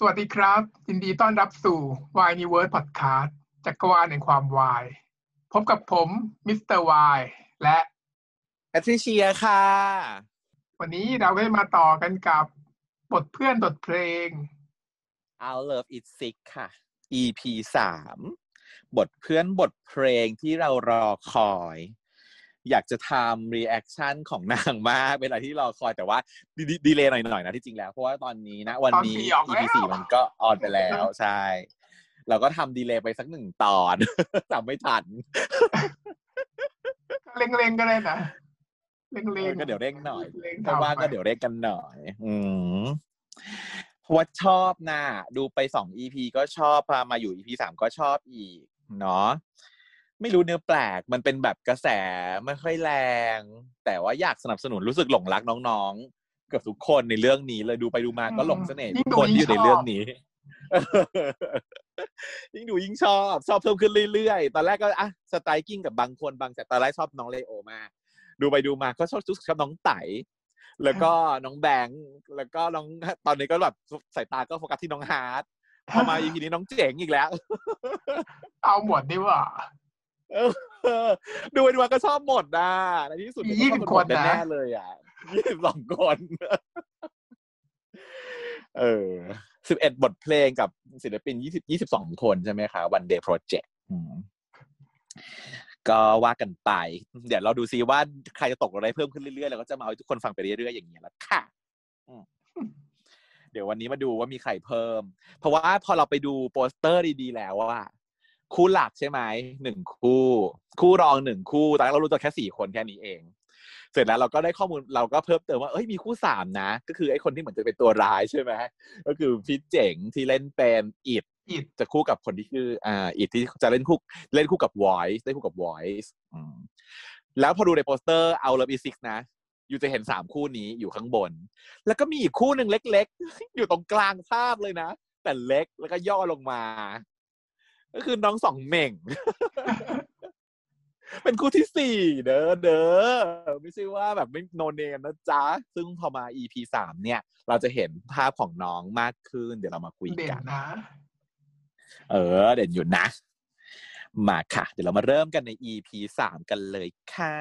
สวัสดีครับ ยินดีต้อนรับสู่ Y Universe Podcast จักรวาลแห่งความวาย พบกับผมมิสเตอร์วายและแพทริเชียค่ะ วันนี้เราได้มาต่อกันกับบทเพื่อนบทเพลง Our Love Is Sick ค่ะ EP สามบทเพื่อนบทเพลงที่เรารอคอย อยากจะทำ reaction ของนางมากเวลาที่รอคอยแต่ว่าดีดีดีเลยหน่อยๆนะที่จริงแล้ว เพราะว่าตอนนี้นะ วันนี้ตอนสี่ออกแล้ว EP สี่มันก็ออนไปแล้วใช่ เราก็ทำดีเลย์ไปสักหนึ่งตอนจำไม่ทันเล็งๆก็ได้นะเล็งๆก็เดี๋ยวเร่งหน่อยเล็งๆถ้าว่างทำไปก็เดี๋ยวเร่งกันหน่อย อืมเพราะว่าชอบนะดูไปสองอีพีก็ชอบพามาอยู่อีพีสามก็ชอบอีก เนาะ ไม่รู้เนื้อแปลก มันเป็นแบบกระแสไม่ค่อยแรง แต่ว่าอยากสนับสนุนรู้สึกหลงรักน้องๆ เกือบทุกคนในเรื่องนี้เลยดูไปดูมาก็หลงเสน่ห์ทุกคนที่อยู่ในเรื่องนี้ ยิ่งดูยิ่งชอบชอบเพิ่มขึ้นเรื่อยๆ ตอนแรกก็อะ striking กับบางคนบางแต่ตอนแรกชอบน้องเลโอมากดูไปดูมาก็ชอบชอบน้องไต่แล้วก็น้องแบงค์แล้วก็น้องตอนนี้ก็แบบสายตาก็โฟกัสที่น้องฮาร์ดพอมา EP นี้น้องเจ๋งอีกแล้ว เอาหมดดีกว่าเออ ดูไปดูมาก็ชอบหมดนะในที่สุดมีก็ชอบ20หมดคนนะแน่ๆเลยอะยี่สิบสองคน เออสิบเอ็ดบทเพลงกับศิลปินยี่สิบยี่สิบสองคนใช่ไหมคะวันเดย์โปรเจกต์ก็ว่ากันไป เดี๋ยวเราดูซิว่าใครจะตกอะไรเพิ่มขึ้นเรื่อยๆ แล้วก็จะมาเอาให้ทุกคนฟังไปเรื่อยๆ อย่างเงี้ยแหละค่ะอืมเดี๋ยววันนี้มาดูว่ามีใครเพิ่ม เพราะว่าพอเราไปดูโปสเตอร์ดีๆ แล้วว่า คู่หลักใช่ไหมหนึ่งคู่ คู่รองหนึ่งคู่ตอนแรกเรารู้ตัวแค่สี่คนแค่นี้เอง เสร็จแล้วเราก็ได้ข้อมูลเราก็เพิ่มเติมว่าเอ้ยมีคู่สามนะ ก็คือไอ้คนที่เหมือนจะเป็นตัวร้ายใช่ไหมก็คือพี่เจ๋งที่เล่นเป็นอิดอิดจะคู่กับคนที่คืออ่าอิดที่จะเล่นคู่เล่นคู่กับ voice เล่นคู่กับ voice อืมแล้วพอดูในโปสเตอร์เอา Love Is Sick นะอยู่จะเห็นสามคู่นี้อยู่ข้างบน แล้วก็มีอีกคู่หนึ่งเล็ก ๆ อยู่ตรงกลางภาพเลยนะ แต่เล็กแล้วก็ย่อลงมา ก็คือน้องสองเหม่ง เป็นคู่ที่สี่เด้อเด้อไม่ใช่ว่าแบบไม่โนเนมนะจ๊ะ ซึ่งพอมา EP สามเนี่ย เราจะเห็นภาพของน้องมากขึ้น เดี๋ยวเรามาคุยเด่นกัน นะ เออ เด่นอยู่นะ มาค่ะ เดี๋ยวเรามาเริ่มกันใน EP สามกันเลยค่ะ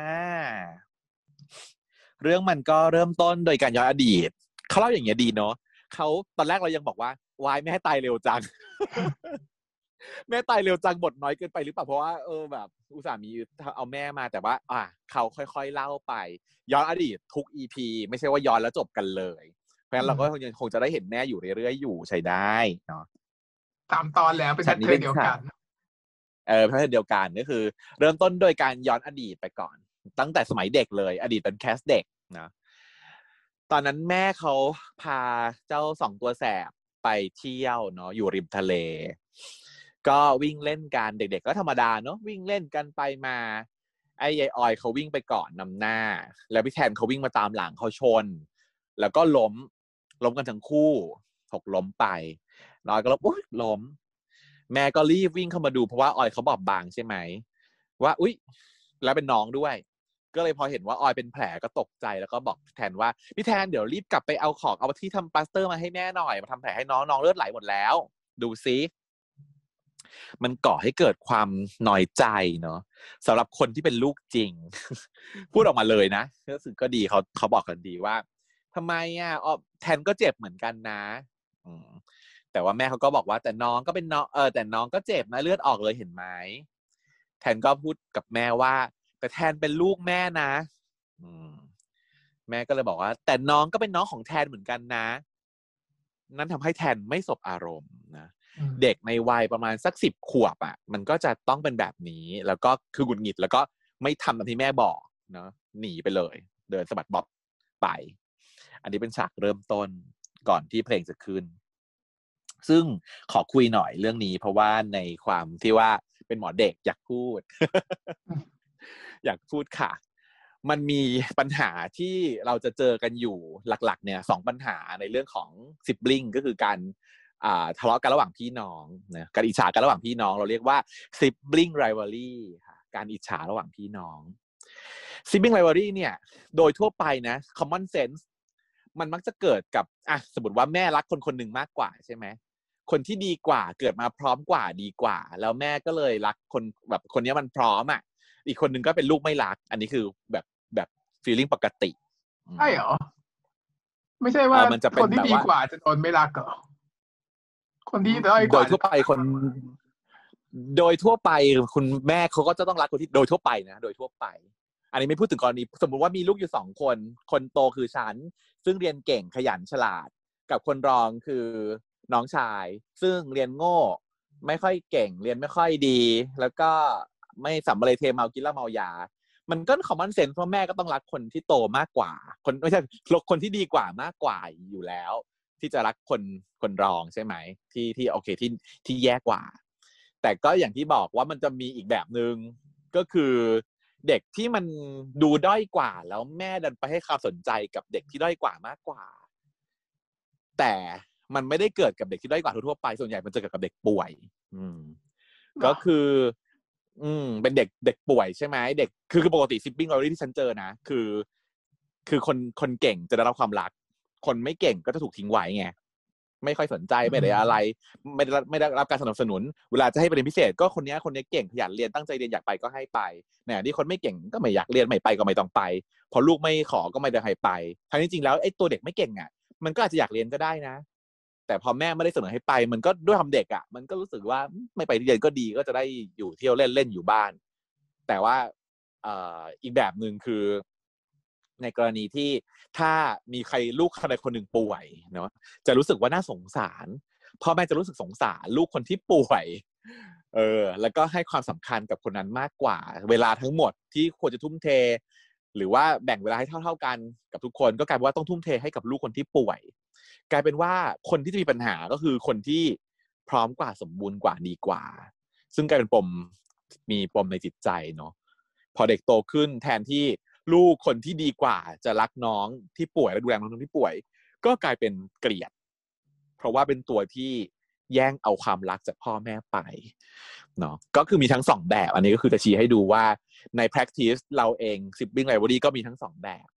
เรื่องมันก็เริ่มต้นโดยการย้อนอดีต เขาเล่าอย่างเงี้ยดีเนาะเขาตอนแรกเรายังบอกว่าวายไม่ให้ตายเร็วจัง แม่ตายเร็วจังบทน้อยเกินไปหรือเปล่าเพราะว่าเออแบบ อุตส่าห์มีเอาแม่มาแต่ว่า อะเขาค่อยๆเล่าไป ย้อนอดีตทุก EP ไม่ใช่ว่าย้อนแล้วจบกันเลย เพราะฉะนั้นเราก็ยังคงจะได้เห็นแม่อยู่เรื่อยๆอยู่ใช้ได้เนาะตามตอนแล้วเป็นฉาแพกทนี้เทิเป็ร์นนเดียวฉากกันเออประเภทเดียวกันก็คือ เริ่มต้นโดยการย้อนอดีตไปก่อน ตั้งแต่สมัยเด็กเลย อดีตเป็นแคสเด็กนะตอนนั้นแม่เขาพาเจ้าสองตัวแสบไปเที่ยวเนาะอยู่ริมทะเล ก็วิ่งเล่นกันเด็ก ๆ ก็ธรรมดาเนาะวิ่งเล่นกันไปมาไอ้ยายออยเขาวิ่งไปก่อนนำหน้า แล้วพี่แทนเขาวิ่งมาตามหลังเขาชน แล้วก็ล้มล้มกันทั้งคู่ถกล้มไปน้อยก็ล้มอุ๊ยล้ม แม่ก็รีบวิ่งเข้ามาดูเพราะว่าออยเขาบอบบางใช่ไหมว่า อุ๊ยแล้วเป็นน้องด้วย ก็เลยพอเห็นว่าออยเป็นแผลก็ตกใจแล้วก็บอกแทนว่าพี่แทนเดี๋ยวรีบกลับไปเอาของเอาที่ทำปลาสเตอร์มาให้แม่หน่อยมาทำแผลให้น้องน้องเลือดไหลหมดแล้ว ดูซิ มันก่อให้เกิดความหน้อยใจเนาะสำหรับคนที่เป็นลูกจริง พูดออกมาเลยนะรู้สึกก็ดีเขาเขาบอกกันดีว่าทำไมอะอ๋อแทนก็เจ็บเหมือนกันนะอืมแต่ว่าแม่เขาก็บอกว่าแต่น้องก็เป็นน้องเออแต่น้องก็เจ็บนะเลือดออกเลยเห็นไหมแทนก็พูดกับแม่ว่า แต่แทนเป็นลูกแม่นะอืมแม่ก็เลยบอกว่า แต่น้องก็เป็นน้องของแทนเหมือนกันนะ นั่นทำให้แทนไม่สบอารมณ์นะ เด็กในวัยประมาณสักสิบขวบอะ มันก็จะต้องเป็นแบบนี้ แล้วก็คือหงุดหงิด แล้วก็ไม่ทำตามที่แม่บอกเนาะหนีไปเลย เดินสะบัดบ๊อบไป อันนี้เป็นฉากเริ่มต้นก่อนที่เพลงจะขึ้น ซึ่งขอคุยหน่อยเรื่องนี้ เพราะว่าในความที่ว่าเป็นหมอเด็กอยากพูด อยากพูดค่ะ มันมีปัญหาที่เราจะเจอกันอยู่หลัก ๆ เนี่ยสองปัญหาในเรื่องของซิบลิงก็คือการ ทะเลาะกันระหว่างพี่น้องนะการอิจฉากันระหว่างพี่น้อง เราเรียกว่า sibling rivalry ค่ะการอิจฉาระหว่างพี่น้อง sibling rivalry เนี่ย โดยทั่วไปนะ common sense มันมักจะเกิดกับอะสมมติว่าแม่รักคนคนหนึ่งมากกว่าใช่ไหมคนที่ดีกว่าเกิดมาพร้อมกว่าดีกว่า แล้วแม่ก็เลยรักคนแบบคนนี้มันพร้อมอะอีกคนนึงก็เป็นลูกไม่รัก อันนี้คือแบบแบบฟีลลิ่งปกติใช่เหรอไม่ใช่ว่าเออมันจะเป็นคนที่แบบดีว่ากว่าจะโดนไม่รักเหรอ คนที่ด้อยกโดว่ายทั่วไปคน โดยทั่วไปคุณแม่เขาก็จะต้องรักคนที่โดยทั่วไปนะโดยทั่วไป อันนี้ไม่พูดถึงกรณีสมมุติว่ามีลูกอยู่สองคน คนโตคือฉัน ซึ่งเรียนเก่งขยันฉลาด กับคนรองคือน้องชาย ซึ่งเรียนโง่ ไม่ค่อยเก่ง เรียนไม่ค่อยดี แล้วก็ไม่สัมมาเลเทเมากินเหล้าเมายา มันก็คอมมอนเซนส์เพราะแม่ก็ต้องรักคนที่โตมากกว่า คนไม่ใช่คนที่ดีกว่ามากกว่าอยู่แล้ว ที่จะรักคนคนรองใช่ไหมที่ที่โอเคที่ที่แย่กว่า แต่ก็อย่างที่บอกว่ามันจะมีอีกแบบหนึ่งก็คือเด็กที่มันดูด้อยกว่า แล้วแม่ดันไปให้ความสนใจกับเด็กที่ด้อยกว่ามากกว่า แต่มันไม่ได้เกิดกับเด็กที่ด้อยกว่าทั่วๆไปส่วนใหญ่มันจะเกิดกับเด็กป่วย อืม ก็คือ อืม เป็นเด็กเด็กป่วยใช่ไหมเด็กคือคือปกติซิปปิ้งเราที่ฉันเจอนะคือ คือคนคนเก่งจะได้รับความรัก คนไม่เก่งก็จะถูกทิ้งไว้ไงไม่ค่อยสนใจไม่ได้อะไร ไม่ได้รับไม่ได้รับการสนับสนุน เวลาจะให้ไปเรียนพิเศษ ก็คนนี้คนนี้เก่งขยันเรียนตั้งใจเรียนอยากไปก็ให้ไปเนี่ยที่คนไม่เก่งก็ไม่อยากเรียนไม่ไปก็ไม่ต้องไป พอลูกไม่ขอก็ไม่ได้ให้ไปทั้งที่จริงแล้วไอ้ตัวเด็กไม่เก่งอะ มันก็อาจจะอยากเรียนก็ได้นะ แต่พอแม่ไม่ได้เสนอให้ไป มันก็ด้วยความเด็กอะ มันก็รู้สึกว่าไม่ไปเรียนก็ดีก็จะได้อยู่เที่ยวเล่นเล่นอยู่บ้าน แต่ว่าเอ่ออีกแบบหนึ่งคือ ในกรณีที่ถ้ามีใครลูกใครคนหนึ่งป่วยเนาะจะรู้สึกว่าน่าสงสารพ่อแม่จะรู้สึกสงสารลูกคนที่ป่วย เออ แล้วก็ให้ความสำคัญกับคนนั้นมากกว่า เวลาทั้งหมดที่ควรจะทุ่มเท หรือว่าแบ่งเวลาให้เท่า ๆกันกับทุกคนก็กลายเป็นว่าต้องทุ่มเทให้กับลูกคนที่ป่วย กลายเป็นว่าคนที่จะมีปัญหาก็คือคนที่พร้อมกว่าสมบูรณ์กว่าดีกว่า ซึ่งกลายเป็นปมมีปมในจิตใจเนาะพอเด็กโตขึ้นแทนที่ ลูกคนที่ดีกว่าจะรักน้องที่ป่วยและดูแลน้องที่ป่วย ก็กลายเป็นเกลียด เพราะว่าเป็นตัวที่แย่งเอาความรักจากพ่อแม่ไปเนาะก็คือมีทั้งสองแบบ อันนี้ก็คือจะชี้ให้ดูว่าใน practice เราเอง sibling rivalry ก็มีทั้งสองแบบ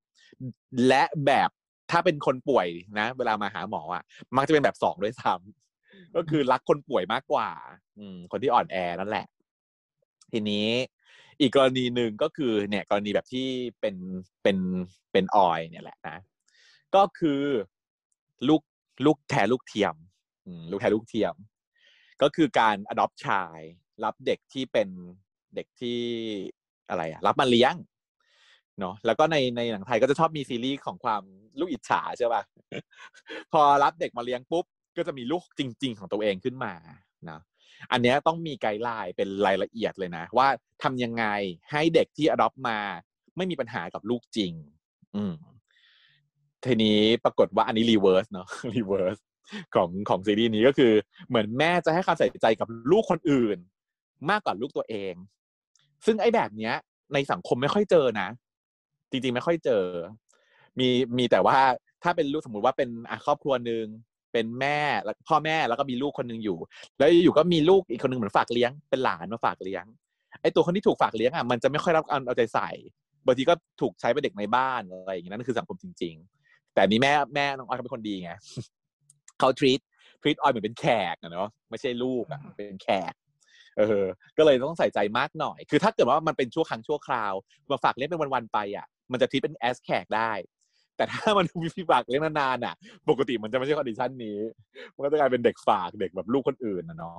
และแบบถ้าเป็นคนป่วยนะ เวลามาหาหมออะ มักจะเป็นแบบสองด้วยซ้ำก็คือรักคนป่วยมากกว่า อืมคนที่อ่อนแอนั่นแหละ ทีนี้ อีกกรณีหนึ่งก็คือเนี่ยกรณีแบบที่เป็นเป็นเป็นออยเนี่ยแหละนะ ก็คือลูกลูกแทนลูกเทียมลูกแทนลูกเทียม ก็คือการ adopt ชาย รับเด็กที่เป็นเด็กที่อะไรอะรับมาเลี้ยงเนาะแล้วก็ในในหนังไทยก็จะชอบมีซีรีส์ของความลูกอิจฉาใช่ป่ะพอรับเด็กมาเลี้ยงปุ๊บ ก็จะมีลูกจริง ๆ ของตัวเองขึ้นมานะ อันนี้ต้องมีไกด์ไลน์เป็นรายละเอียดเลยนะ ว่าทำยังไงให้เด็กที่ adopt มา ไม่มีปัญหากับลูกจริง อืมทีนี้ปรากฏว่าอันนี้ reverse เนาะ reverse ของของซีรีส์นี้ก็คือ เหมือนแม่จะให้ความใส่ใจกับลูกคนอื่น มากกว่าลูกตัวเอง ซึ่งไอ้แบบเนี้ย ในสังคมไม่ค่อยเจอนะ จริงๆไม่ค่อยเจอ มีมีแต่ว่าถ้าเป็นลูกสมมติว่าเป็นครอบครัวหนึ่ง เป็นแม่แล้วพ่อแม่แล้วก็มีลูกคนหนึ่งอยู่ แล้วอยู่ก็มีลูกอีกคนหนึ่งเหมือนฝากเลี้ยงเป็นหลานมาฝากเลี้ยงไอ้ตัวคนที่ถูกฝากเลี้ยงอะมันจะไม่ค่อยรับการเอาใจใส่บางทีก็ถูกใช้เป็นเด็กในบ้านอะไรอย่างนี้นั่นคือสังคมจริง ๆ แต่นี้แม่แม่น้องออยเขาเป็นคนดีไงเขา treat treat ออยเหมือนเป็นแขกอะเนาะไม่ใช่ลูกอะเป็นแขกเออ ก็เลยต้องใส่ใจมากหน่อย คือถ้าเกิดว่ามันเป็นชั่วครั้งชั่วคราวมาฝากเลี้ยงเป็นวันๆไปอะ มันจะ treat เป็น as แขกได้ แต่ถ้ามันมีฝากเลี้ยงนานๆอะ ปกติมันจะไม่ใช่ condition นี้ มันก็จะกลายเป็นเด็กฝากเด็กแบบลูกคนอื่นนะเนาะ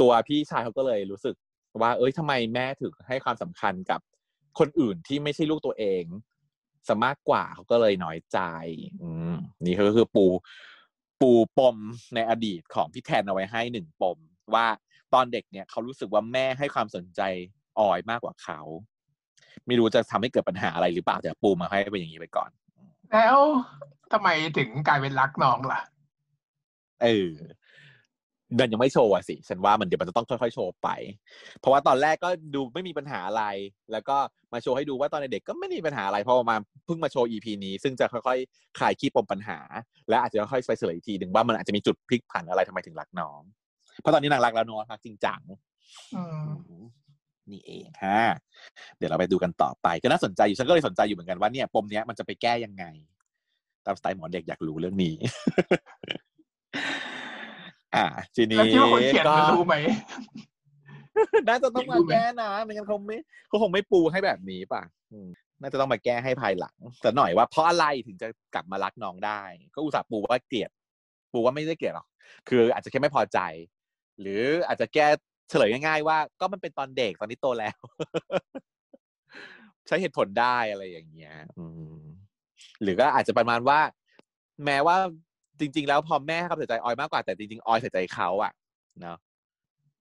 ตัวพี่ชายเขาก็เลยรู้สึกว่า เอ้ยทำไมแม่ถึงให้ความสำคัญกับคนอื่นที่ไม่ใช่ลูกตัวเองสมากกว่าเขาก็เลยน้อยใจ อืมนี่ก็คือปูปูปมในอดีตของพี่แทนเอาไว้ให้หนึ่งปม ว่าตอนเด็กเนี่ยเขารู้สึกว่าแม่ให้ความสนใจออยมากกว่าเขา ไม่รู้จะทำให้เกิดปัญหาอะไรหรือเปล่าแต่ปูมาให้เป็นอย่างนี้ไปก่อน แล้วทำไมถึงกลายเป็นรักน้องล่ะ เออมันยังไม่โชว์อะสิฉันว่ามันเดี๋ยวมันจะต้องค่อยๆโชว์ไป เพราะว่าตอนแรกก็ดูไม่มีปัญหาอะไร แล้วก็มาโชว์ให้ดูว่าตอนเด็กก็ไม่มีปัญหาอะไรเพราะมาเพิ่งมาโชว์ EP นี้ซึ่งจะค่อยๆคลายขี้ปมปัญหา และอาจจะค่อยๆไปเฉลยอีกทีหนึ่งว่ามันอาจจะมีจุดพลิกผันอะไรทำไมถึงรักน้อง เพราะตอนนี้นางรักแล้วเนาะรักจริงจังอืม นี่เองฮะเดี๋ยวเราไปดูกันต่อไป ก็น่าสนใจอยู่ฉันก็เลยสนใจอยู่เหมือนกันว่าเนี่ยปมเนี้ยมันจะไปแก้ยังไง ตามสไตล์หมอเด็กอยากรู้เรื่องนี้อ่าทีแล้วนี้คิดว่าคนเขียนก็มันรู้ไหมน่าจะต้องมารู้ไหมแก้นะไม่งั้นคงไม่เขาคงไม่ปูให้แบบนี้ป่ะอืมน่าจะต้องมาแก้ให้ภายหลังแต่หน่อยว่าเพราะอะไรถึงจะกลับมารักน้องได้ ก็อุตส่าห์ปูว่าเกลียด ปูว่าไม่ได้เกลียดหรอกคืออาจจะแค่ไม่พอใจ หรืออาจจะแก้ เฉลยง่ายๆว่า ก็มันเป็นตอนเด็กตอนนี้โตแล้ว ใช้เหตุผลได้อะไรอย่างเงี้ย อืม หรือก็อาจจะประมาณว่า แม้ว่าจริง ๆ แล้วพอแม่เขาใส่ใจออยมากกว่าแต่จริงๆออยใส่ใจเขาอะเนาะ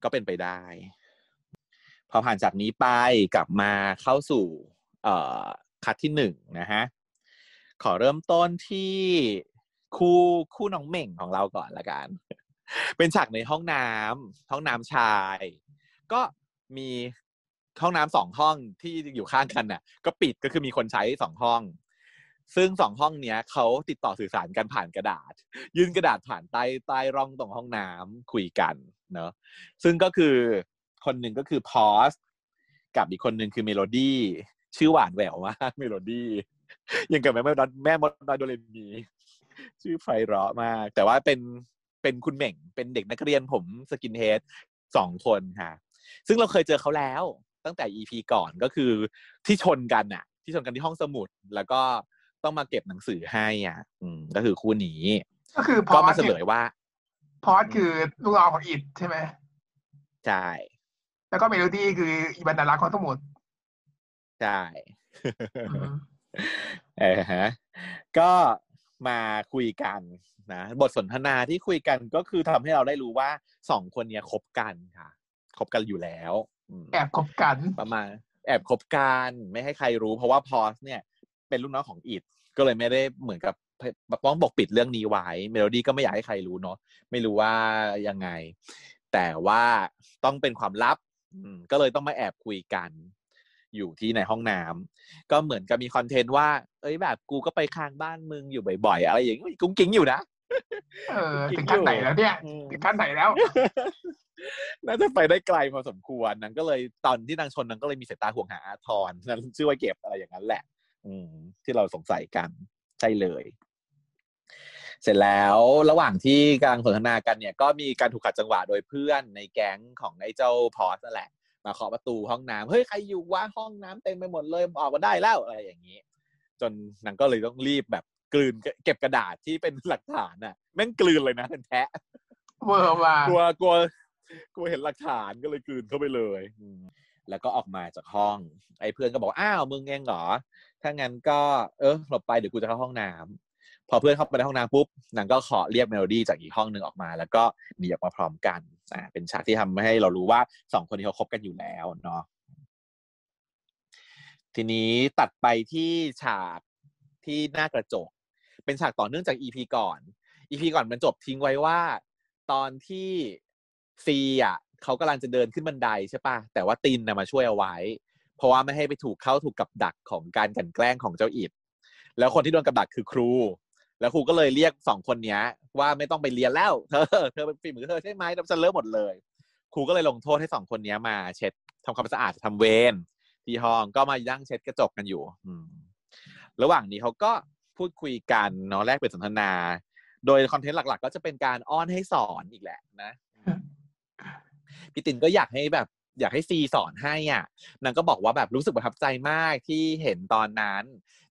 ก็เป็นไปได้ พอผ่านจากนี้ไปกลับมาเข้าสู่ เอ่อคัดที่หนึ่งนะฮะขอเริ่มต้นที่คู่คู่น้องเหม่งของเราก่อนละกัน เป็นฉากในห้องน้ำห้องน้ำชาย ก็มีห้องน้ำสองห้องที่อยู่ข้างกันน่ะ ก็ปิดก็คือมีคนใช้สองห้อง ซึ่งสองห้องเนี้ยเขาติดต่อสื่อสารกันผ่านกระดาษ ยื่นกระดาษผ่านใต้ใต้ร่องตรงห้องน้ำคุยกันเนาะซึ่งก็คือคนหนึ่งก็คือพอสกับอีกคนหนึ่งคือเมโลดี้ชื่อหวานแหววมากเมโลดี้ยังกับแม่แม่แม่มดนอยโดเรมีชื่อไพเราะมาก แต่ว่าเป็น เป็นคุณเหม่ง เป็นเด็กนักเรียนผม skinhead สองคนค่ะซึ่งเราเคยเจอเขาแล้วตั้งแต่ EP ก่อนก็คือที่ชนกันน่ะที่ชนกันที่ห้องสมุดแล้วก็ต้องมาเก็บหนังสือให้อะ อืม ก็คือคู่นี้ ก็คือพก็อมาสเฉลยว่า พอสคือลูกน้องของอิดใช่ไหมใช่ แล้วก็เมโลดี้คืออีบรรณารักษ์ห้องสมุดใช่อืมเออฮะก็ มาคุยกันนะบทสนทนาที่คุยกันก็คือทำให้เราได้รู้ว่าสองคนเนี้ยคบกันค่ะคบกันอยู่แล้วอืมแอบคบกันประมาณ แอบคบกันไม่ให้ใครรู้ เพราะว่าพอสเนี่ย เป็นลูกน้องของอิดก็เลยไม่ได้เหมือนกับต้องปกปิดเรื่องนี้ไว้เมโลดี้ก็ไม่อยากให้ใครรู้เนาะไม่รู้ว่ายังไง แต่ว่าต้องเป็นความลับอืมก็เลยต้องมาแอบคุยกัน อยู่ที่ในห้องน้ำก็เหมือนกับมีคอนเทนต์ว่า เอ้ยแบบกูก็ไปค้างบ้านมึงอยู่บ่อยๆ อะไรอย่างงี้กุ้งกิ้งอยู่นะเออถึงขั้นไหนแล้วเนี่ยอืมถึงขั้นไหนแล้ว น่าจะไปได้ไกลพอสมควรนางก็เลยตอนที่นางชนนางก็เลยมีสายตาห่วงหาอาทรนั้นชื่อว่าเก็บอะไรอย่างนั้นแหละ อืม ที่เราสงสัยกันใช่เลย เสร็จแล้วระหว่างที่กำลังสนทนากันเนี่ย ก็มีการถูกขัดจังหวะโดยเพื่อนในแก๊งของไอ้เจ้าพอสนั่นแหละ มาเคาะประตูห้องน้ำเฮ้ยใครอยู่วะห้องน้ำเต็มไปหมดเลยออกมาได้แล้วอะไรอย่างนี้ จนนางก็เลยต้องรีบแบบกลืนเก็บกระดาษที่เป็นหลักฐานน่ะแม่งกลืนเลยนะเป็นแต่เวอร์ว่ากลัวกลัวกลัวเห็นหลักฐานก็เลยกลืนเข้าไปเลยอืมแล้วก็ออกมาจากห้อง ไอ้เพื่อนก็บอกอ้าวมึงเองเหรอถ้างั้นก็เออหลบไปเดี๋ยวกูจะเข้าห้องน้ำพอเพื่อนเข้าไปในห้องน้ำปุ๊บนางก็ขอเรียกเมโลดี้จากอีกห้องหนึ่งออกมา แล้วก็หนีออกมาพร้อมกัน อ่าเป็นฉากที่ทำให้เรารู้ว่าสองคนนี้เขาคบกันอยู่แล้วเนาะทีนี้ตัดไปที่ฉากที่หน้ากระจก เป็นฉากต่อเนื่องจากอีพีก่อนอีพีก่อนมันจบทิ้งไว้ว่า ตอนที่ซีอะเขากำลังจะเดินขึ้นบันไดใช่ปะแต่ว่าตินนะมาช่วยเอาไว้ เพราะว่าไม่ให้ไปถูกเข้าถูกกับดักของการกลันแกล้งของเจ้าอิดแล้วคนที่โดนกับดักคือครู แล้วครูก็เลยเรียกสองคนเนี้ย ว่าไม่ต้องไปเรียนแล้วเธอเธอเป็นฝีมือเธอใช่ไหมทำฉันเลอะหมดเลย ครูก็เลยลงโทษให้สองคนเนี้ยมา เช็ดทำความสะอาดทำเวรที่ห้องก็มายั่งเช็ดกระจกกันอยู่อระหว่างนี้เขาก็พูดคุยกันเนาะแลกเปลี่ยนสนทนา โดยคอนเทนต์หลัก ๆ ก็จะเป็นการอ้อนให้สอนอีกแหละนะพี่ตินก็อยากให้แบบ อยากให้ซีสอนให้อะนางก็บอกว่าแบบรู้สึกประทับใจมากที่เห็นตอนนั้น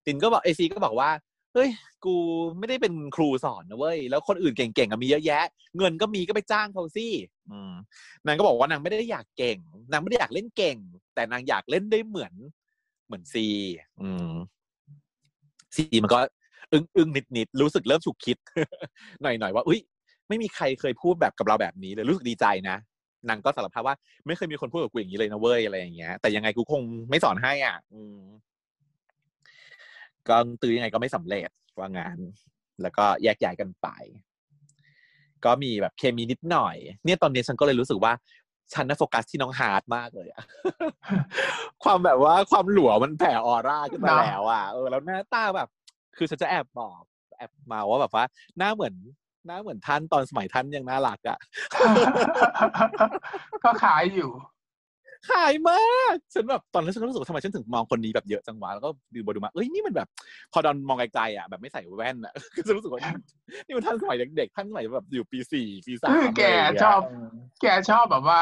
ตินก็บอกไอซีก็บอกว่า เฮ้ย กูไม่ได้เป็นครูสอนนะเว้ย แล้วคนอื่นเก่งๆอะมีเยอะแยะ เงินก็มีก็ไปจ้างเขาสิอนางก็บอกว่านางไม่ได้อยากเก่ง นางไม่ได้อยากเล่นเก่ง แต่นางอยากเล่นได้เหมือนเหมือนซีอืมซีมันก็ อึ้งอึ้งนิดนิดๆรู้สึกเริ่มฉุกคิด หน่อยหน่อยๆว่า อุ้ยไม่มีใครเคยพูดแบบกับเราแบบนี้เลยรู้สึกดีใจนะนางก็สารภาพว่า ไม่เคยมีคนพูดกับกูอย่างนี้เลยนะเว้ยอะไรอย่างเงี้ยแต่ยังไงกูคงไม่สอนให้อะ อืม ก็ตื้อยังไงก็ไม่สำเร็จว่างาน แล้วก็แยกย้ายกันไป ก็มีแบบเคมีนิดหน่อย เนี่ยตอนนี้ฉันก็เลยรู้สึกว่าฉันน่ะโฟกัสที่น้องฮาร์ดมากเลยอะความแบบว่าความหลัวมันแผ่ออร่าขึ้นมาเนอะแล้วอะเออแล้วหน้าตาแบบ คือฉันจะแอบบอกแอบมาว่าแบบว่า หน้าเหมือนหน้าเหมือนท่านตอนสมัยท่านยังน่ารักอะก็ขายอยู่ ขายมาก ฉันแบบตอนนั้นฉันก็รู้สึกว่าทำไมฉันถึงมองคนนี้แบบเยอะจังวะแล้วก็ดูมาดูมาเอ้ยนี่มันแบบ พอดอนมองไกลๆอะแบบไม่ใส่แว่นอะก็จะรู้สึกว่านี่มันท่านสมัยเด็กๆท่านสมัยแบบอยู่ปีสี่ปีสามคือแกชอบ แกชอบแบบว่า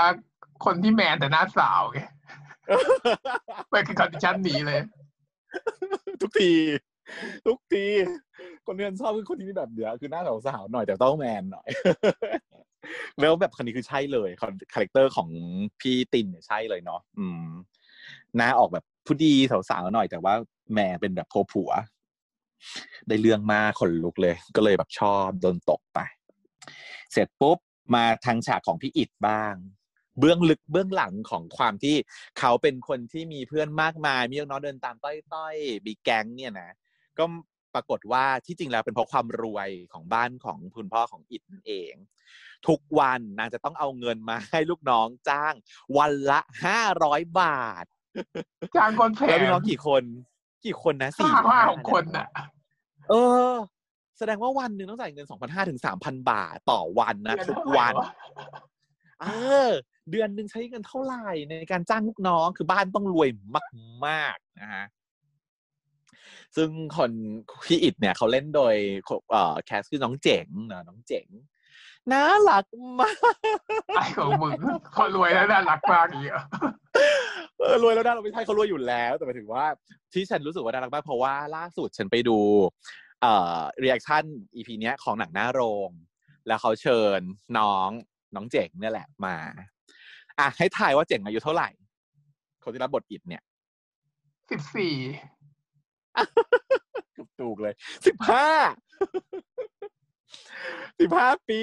คนที่แมนแต่หน้าสาวไงเป็นคือคอนดิชันนี้เลย ทุกทีทุกที คนที่ฉันชอบคือคนที่แบบเดียวคือหน้าสาวๆหน่อยแต่ต้องแมนหน่อย แล้วแบบคนนี้คือใช่เลย character ของพี่ตินเนี่ยใช่เลยเนาะอืมหน้าออกแบบผู้ดีสาวๆหน่อย แต่ว่าแม่เป็นแบบโพผัว ได้เรื่องมากขนลุกเลย ก็เลยแบบชอบโดนตกไป เสร็จปุ๊บมาทางฉากของพี่อิดบ้าง เบื้องลึกเบื้องหลังของความที่เขาเป็นคนที่มีเพื่อนมากมาย มีน้องเดินตามต้อยๆมีแก๊งเนี่ยนะก็ ปรากฏว่าที่จริงแล้วเป็นเพราะความรวยของบ้านของคุณพ่อของอิดนั่นเอง ทุกวันนางจะต้องเอาเงินมาให้ลูกน้องจ้างวันละห้าร้อยบาท จ้างคนแพแล้วงลูกน้องกี่คน กี่คนนะสี่ห้าห้าหกคนน่ะ เออ แสดงว่าวันหนึ่งต้องจ่ายเงินสองพันห้าถึงสามพันบาทต่อวันนะทุกวัน เออ เดือนหนึ่งใช้เงินเท่าไหร่ในการจ้างลูกน้องคือบ้านต้องรวยมากๆนะฮะ ซึ่งคนพี่อิดเนี่ยเขาเล่นโดยเอ่อ cast คือน้องเจ๋งนะน้องเจ๋งน่ารักมากไอ้ของมึงพอรวยแล้วน่ารักมากอีกอะเออรวยแล้วน่าเราไม่ใช่เขารวยอยู่แล้ว แต่หมายถึงว่าที่ฉันรู้สึกว่าน่ารักมากเพราะว่าล่าสุดฉันไปดู เอ่อ reaction EP เนี้ยของหนังหน้าโรง แล้วเขาเชิญน้องน้องเจ๋งเนี่ยแหละมาอะให้ทายว่าเจ๋งอายุเท่าไหร่ คนที่รับบทอิดเนี่ยสิบสี่ ถูกเลยสิบห้าสิบห้าปี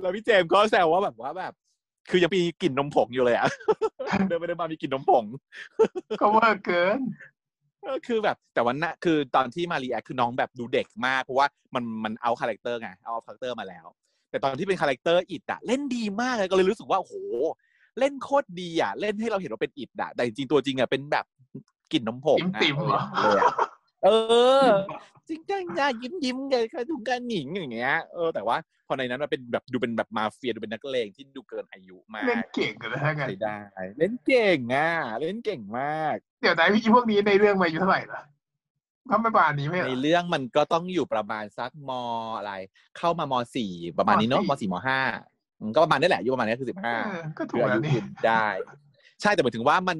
แล้วพี่เจมส์ก็แซวว่าแบบว่าแบบ คือยังมีกลิ่นนมผงอยู่เลยอะเดินไปเดินมามีกลิ่นนมผงก็เวอร์เกินก็คือแบบแต่วันน่ะคือตอนที่มา react คือน้องแบบดูเด็กมากเพราะว่ามันมันเอา character ไงเอา character มาแล้ว แต่ตอนที่เป็น character อิดอะเล่นดีมากเลยก็เลยรู้สึกว่าโอ้โหเล่นโคตรดีอะเล่นให้เราเห็นว่าเป็นอิดอะแต่จริงๆตัวจริงอะเป็นแบบ กลิ่นนมผงอะติ๋มๆเหรอเลยอะเออ จริงจังนะยิ้มยิ้มๆเลยค่ะทุกการหนิงอย่างเงี้ยเออแต่ว่าพอในนั้นมันเป็นแบบดูเป็นแบบมาเฟียดูเป็นนักเลงที่ดูเกินอายุมากเล่นเก่งกันนะไงใช้ได้ เล่นเก่งอะเล่นเก่งมาก เดี๋ยวไหนพี่พวกนี้ในเรื่องมาอายู่เท่าไหร่ล่ะเขาไม่ป่านนี้ไม่เหรในอเรื่องมันก็ต้องอยู่ประมาณสักมอะไร เข้ามามสี่ประมาณนี้เนาะมมสี่มห้าอืมก็ประมาณนี้แหละอายุประมาณนี้คือสิบห้าเออก็ถูคืกออาแล้ยุวนี่ยืนได้ ใช่แต่หมายถึงว่ามัน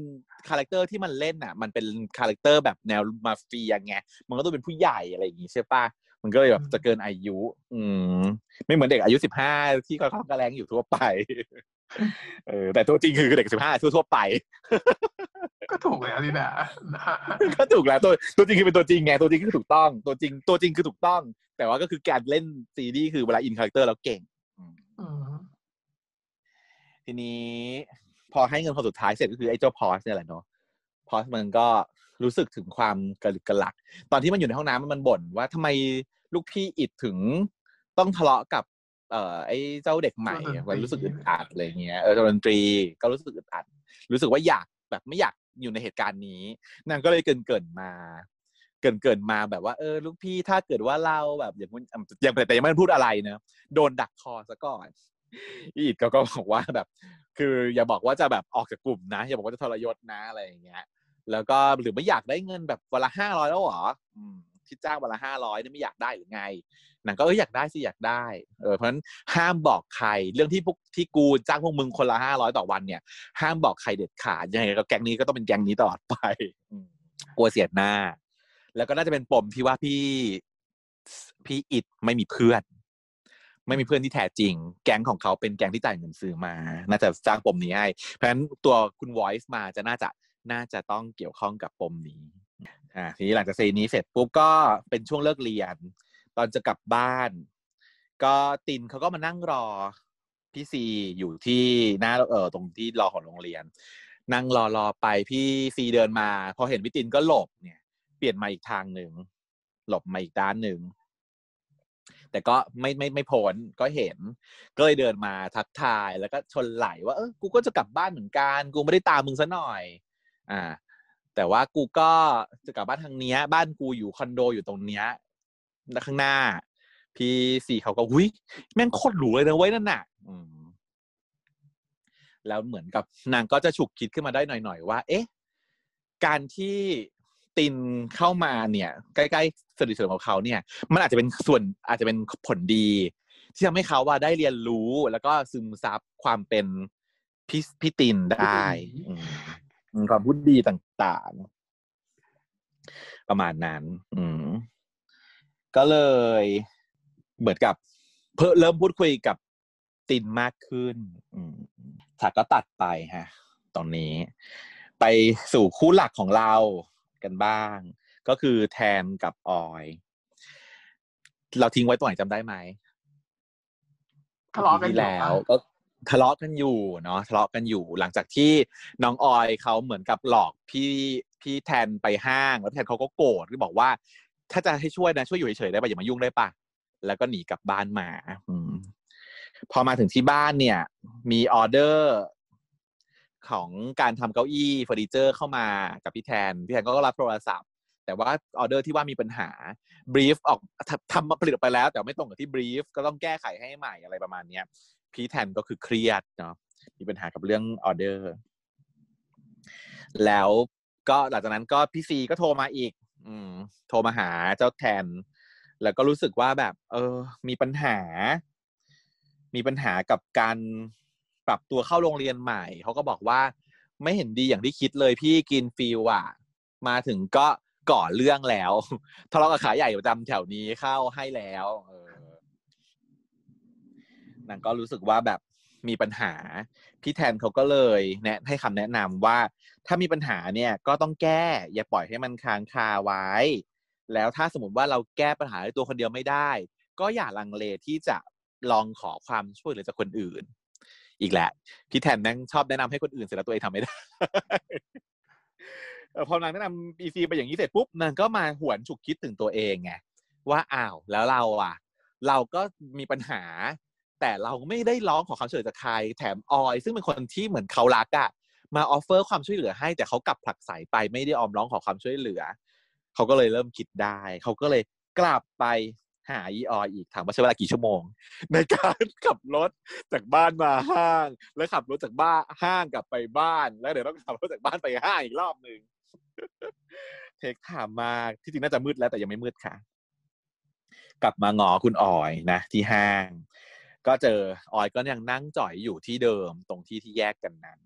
คาแรคเตอร์ที่มันเล่นอะ มันเป็นคาแรคเตอร์แบบแนวมาเฟียไงมันก็ต้องเป็นผู้ใหญ่อะไรอย่างงี้ใช่ปะมันก็เลยแบบจะเกินอายุ อืม ไม่เหมือนเด็กอายุสิบห้าที่เขากระแรงอยู่ทั่วไป เออ แต่ตัวจริงคือเด็กสิบห้าทั่วๆไป ก็ถูกแล้วนี่นะก็ถูกแล้วตัวตัวจริงคือเป็นตัวจริงไงตัวจริงคือถูกต้อง ตัวจริง ตัวจริงคือถูกต้อง แต่ว่าก็คือการเล่นซีรีส์คือเวลา in character แล้วเก่งอืมทีนี้ พอให้เงินคนสุดท้ายเสร็จก็คือไอ้เจ้าพอสเนี่ยแหละเนาะพอสมันก็รู้สึกถึงความกระลึกกระลัก ตอนที่มันอยู่ในห้องน้ำมันบ่นว่าทำไมลูกพี่อิดถึงต้องทะเลาะกับ เอ่อไอ้เจ้าเด็กใหม่อะมันรู้สึกอึดอัดอะไรเงี้ยเออดนตรีก็รู้สึกอึดอัด รู้สึกว่าอยากแบบไม่อยากอยู่ในเหตุการณ์นี้นางก็เลยเกินเกินๆมา เกินเกินๆมาแบบว่าเออลูกพี่ถ้าเกิดว่าเราแบบอย่างมันยังแต่ยังไม่ได้พูดอะไรเนอะโดนดักคอซะก่อน อีอิดก็ก็บอกว่าแบบ คืออย่าบอกว่าจะแบบออกจากกลุ่มนะ อย่าบอกว่าจะทรยศนะอะไรอย่างเงี้ย แล้วก็หรือไม่อยากได้เงินแบบวันละห้าร้อยแล้วเหรอที่จ้างวันละห้าร้อยนี่ไม่อยากได้หรือไงนางก็เอออยากได้สิอยากได้เออเพราะฉะนั้นห้ามบอกใครเรื่องที่พวกที่กูจ้างพวกมึงคนละห้าร้อยต่อวันเนี่ย ห้ามบอกใครเด็ดขาดยังไงก็แก๊งนี้ก็ต้องเป็นแก๊งนี้ตลอดไปกลัวเสียหน้า แล้วก็น่าจะเป็นปมที่ว่าพี่พี่อิดไม่มีเพื่อน ไม่มีเพื่อนที่แท้จริง แก๊งของเขาเป็นแก๊งที่จ่ายเงินซื้อมา น่าจะสร้างปมนี้ให้ เพราะฉะนั้นตัวคุณ voice มาจะน่าจะน่าจะต้องเกี่ยวข้องกับปมนี้อ่าทีนี้หลังจากซีนนี้เสร็จปุ๊บก็เป็นช่วงเลิกเรียน ตอนจะกลับบ้าน ก็ตินเขาก็มานั่งรอพี่ซีอยู่ที่หน้าเออตรงที่รอของโรงเรียน นั่งรอรอไปพี่ซีเดินมา พอเห็นพี่ตินก็หลบเนี่ย เปลี่ยนมาอีกทางหนึ่งหลบมาอีกด้านหนึ่ง แต่ก็ไม่ไม่ไม่พ้นก็เห็น ก็เลยเดินมาทักทายแล้วก็ชนไหลว่าเออกูก็จะกลับบ้านเหมือนกัน กูไม่ได้ตามมึงซะหน่อย อ่า แต่ว่ากูก็จะกลับบ้านทางเนี้ย บ้านกูอยู่คอนโดอยู่ตรงเนี้ยข้างหน้า พี่สี่เขาก็หุ้ยแม่งโคตรหรูเลยนะเว้ยนั่นน่ะ อืมแล้วเหมือนกับนางก็จะฉุกคิดขึ้นมาได้หน่อยๆว่า เอ๊ะ การที่ ตินเข้ามาเนี่ยใกล้ๆสนิทสนมกับเขาเนี่ย มันอาจจะเป็นส่วนอาจจะเป็นผลดี ที่ทำให้เขาว่าได้เรียนรู้แล้วก็ซึมซับความเป็นพี่พี่ตินได้ความพูดดีต่างๆ ประมาณนั้น อืมก็เลยเหมือนกับ เพิ่มเริ่มพูดคุยกับตินมากขึ้นอืมฉากก็ตัดไปฮะ ตอนนี้ ไปสู่คู่หลักของเรา กันบ้าง ก็คือแทนกับออย เราทิ้งไว้ตรงไหนจำได้ไหมทะเลาะกันที่อยู่แล้วอะก็ทะเลาะกันอยู่เนาะทะเลาะกันอยู่หลังจากที่น้องออยเขาเหมือนกับหลอกพี่พี่แทนไปห้างแล้วพี่แทนเขาก็โกรธที่บอกว่า ถ้าจะให้ช่วยนะช่วยอยู่เฉยๆได้ปะอย่ามายุ่งได้ปะแล้วก็หนีกลับบ้านมา อืมพอมาถึงที่บ้านเนี่ย มีออเดอร์ ของการทำเก้าอี้เฟอร์นิเจอร์เข้ามากับพี่แทน พี่แทนก็รับโทรศัพท์ แต่ว่าออเดอร์ที่ว่ามีปัญหา brief ออกทำมาผลิตไปแล้ว แต่ไม่ตรงกับที่ brief ก็ต้องแก้ไขให้ใหม่อะไรประมาณเนี้ยพี่แทนก็คือเครียดเนาะมีปัญหากับเรื่องออเดอร์ แล้วก็หลังจากนั้นก็พี่ซีก็โทรมาอีก อืม โทรมาหาเจ้าแทน แล้วก็รู้สึกว่าแบบ เออ มีปัญหา มีปัญหากับการ ปรับตัวเข้าโรงเรียนใหม่เขาก็บอกว่าไม่เห็นดีอย่างที่คิดเลยที่กรีนฟิลด์อะ มาถึงก็ก่อเรื่องแล้วทะเลาะกับขาใหญ่ประจำแถวนี้เข้าให้แล้วเออนางก็รู้สึกว่าแบบมีปัญหา พี่แทนเขาก็เลยแนะให้คำแนะนำว่า ถ้ามีปัญหาเนี่ยก็ต้องแก้ อย่าปล่อยให้มันค้างคาไว้ แล้วถ้าสมมติว่าเราแก้ปัญหาด้วยตัวคนเดียวไม่ได้ ก็อย่าลังเลที่จะลองขอความช่วยเหลือจากคนอื่น อีกแหละ พี่แทนแม่งชอบแนะนำให้คนอื่นเสร็จแล้วตัวเองทำไม่ได้เออพอนางแนะนำ EC ไปอย่างนี้เสร็จปุ๊บนางก็มาหวนฉุกคิดถึงตัวเองไงว่าอ้าวแล้วเราอะ เราก็มีปัญหา แต่เราไม่ได้ร้องขอความช่วยเหลือจากใคร แถมออย ซึ่งเป็นคนที่เหมือนเขารักอะมา offer ความช่วยเหลือให้ แต่เขากลับผลักไสไปไม่ได้ออมร้องขอความช่วยเหลือ เขาก็เลยเริ่มคิดได้ เขาก็เลยกลับไป หาอีออยอีกถามว่าใช้เวลากี่ชั่วโมง ในการขับรถจากบ้านมาห้าง แล้วขับรถจากบ้านห้างกลับไปบ้าน แล้วเดี๋ยวต้องขับรถจากบ้านไปห้างอีกรอบหนึ่งเทคถามมากที่จริงน่าจะมืดแล้วแต่ยังไม่มืดค่ะ กลับมางอคุณออยนะ ที่ห้าง ก็เจอออยก็ยังนั่งจ่อยอยู่ที่เดิมตรงที่ที่แยกกันนั้น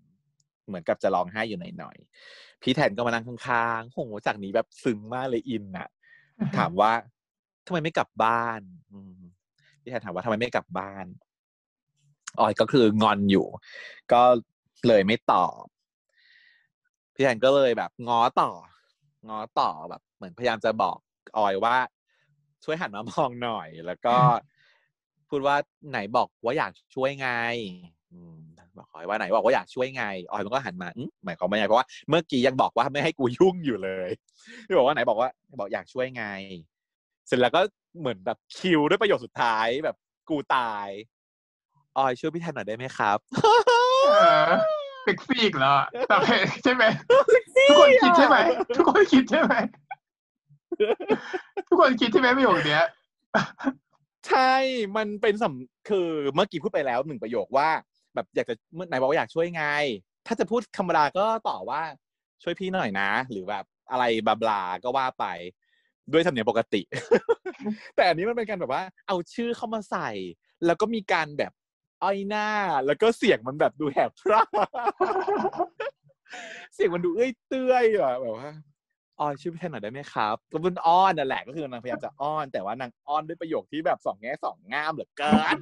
เหมือนกับจะร้องไห้อยู่หน่อยๆ พี่แทนก็มานั่งข้างๆโหจากนี้แบบซึ้งมากเลยอินอะถามว่า ทำไมไม่กลับบ้านพี่แทนถามว่าทำไมไม่กลับบ้านออยก็คืองอนอยู่ ก็เลยไม่ตอบ พี่แทนก็เลยแบบง้อต่อ ง้อต่อแบบ เหมือนพยายามจะบอกออยว่า ช่วยหันมามองหน่อย แล้วก็พูดว่าไหนบอกว่าอยากช่วยไงบอกออยว่าไหนบอกว่าอยากช่วยไงออยมันก็หันมาหมายความว่าไงเพราะว่าเมื่อกี้ยังบอกว่าไม่ให้กูยุ่งอยู่เลยพี่บอกว่าไหนบอกว่า บอกอยากช่วยไง เสร็จแล้วก็เหมือนแบบคิวด้วยประโยคสุดท้ายแบบกูตายออยช่วยพี่แทนหน่อยได้ไหมครับเออเซ็กซี่อีกแล้วอะแต่ใช่ไหมทุกคนคิดใช่ไหมทุกคนคิดใช่ไหมทุกคนคิดใช่ไหมประโยคเนี้ยใช่ มันเป็นสำคือเมื่อกี้พูดไปแล้วหนึ่งประโยคว่า แบบอยากจะเมื่อไหนบอกว่าอยากช่วยไง ถ้าจะพูดธรรมดาก็ต่อว่าช่วยพี่หน่อยนะ หรือแบบอะไรบลาบลาก็ว่าไป ด้วยสำเนียงปกติ แต่อันนี้มันเป็นการแบบว่า เอาชื่อเข้ามาใส่ แล้วก็มีการแบบอ้อยหน้า แล้วก็เสียงมันแบบดูแหบพร่าเสียงมันดูเอ้ยเตื้อยอะแบบว่าออยช่วยพี่แทนหน่อยได้ไหมครับก็มันอ้อนนั่นแหละก็คือนางพยายามจะอ้อน แต่ว่านางอ้อนด้วยประโยคที่แบบสองแง่สองงามเหลือเกิน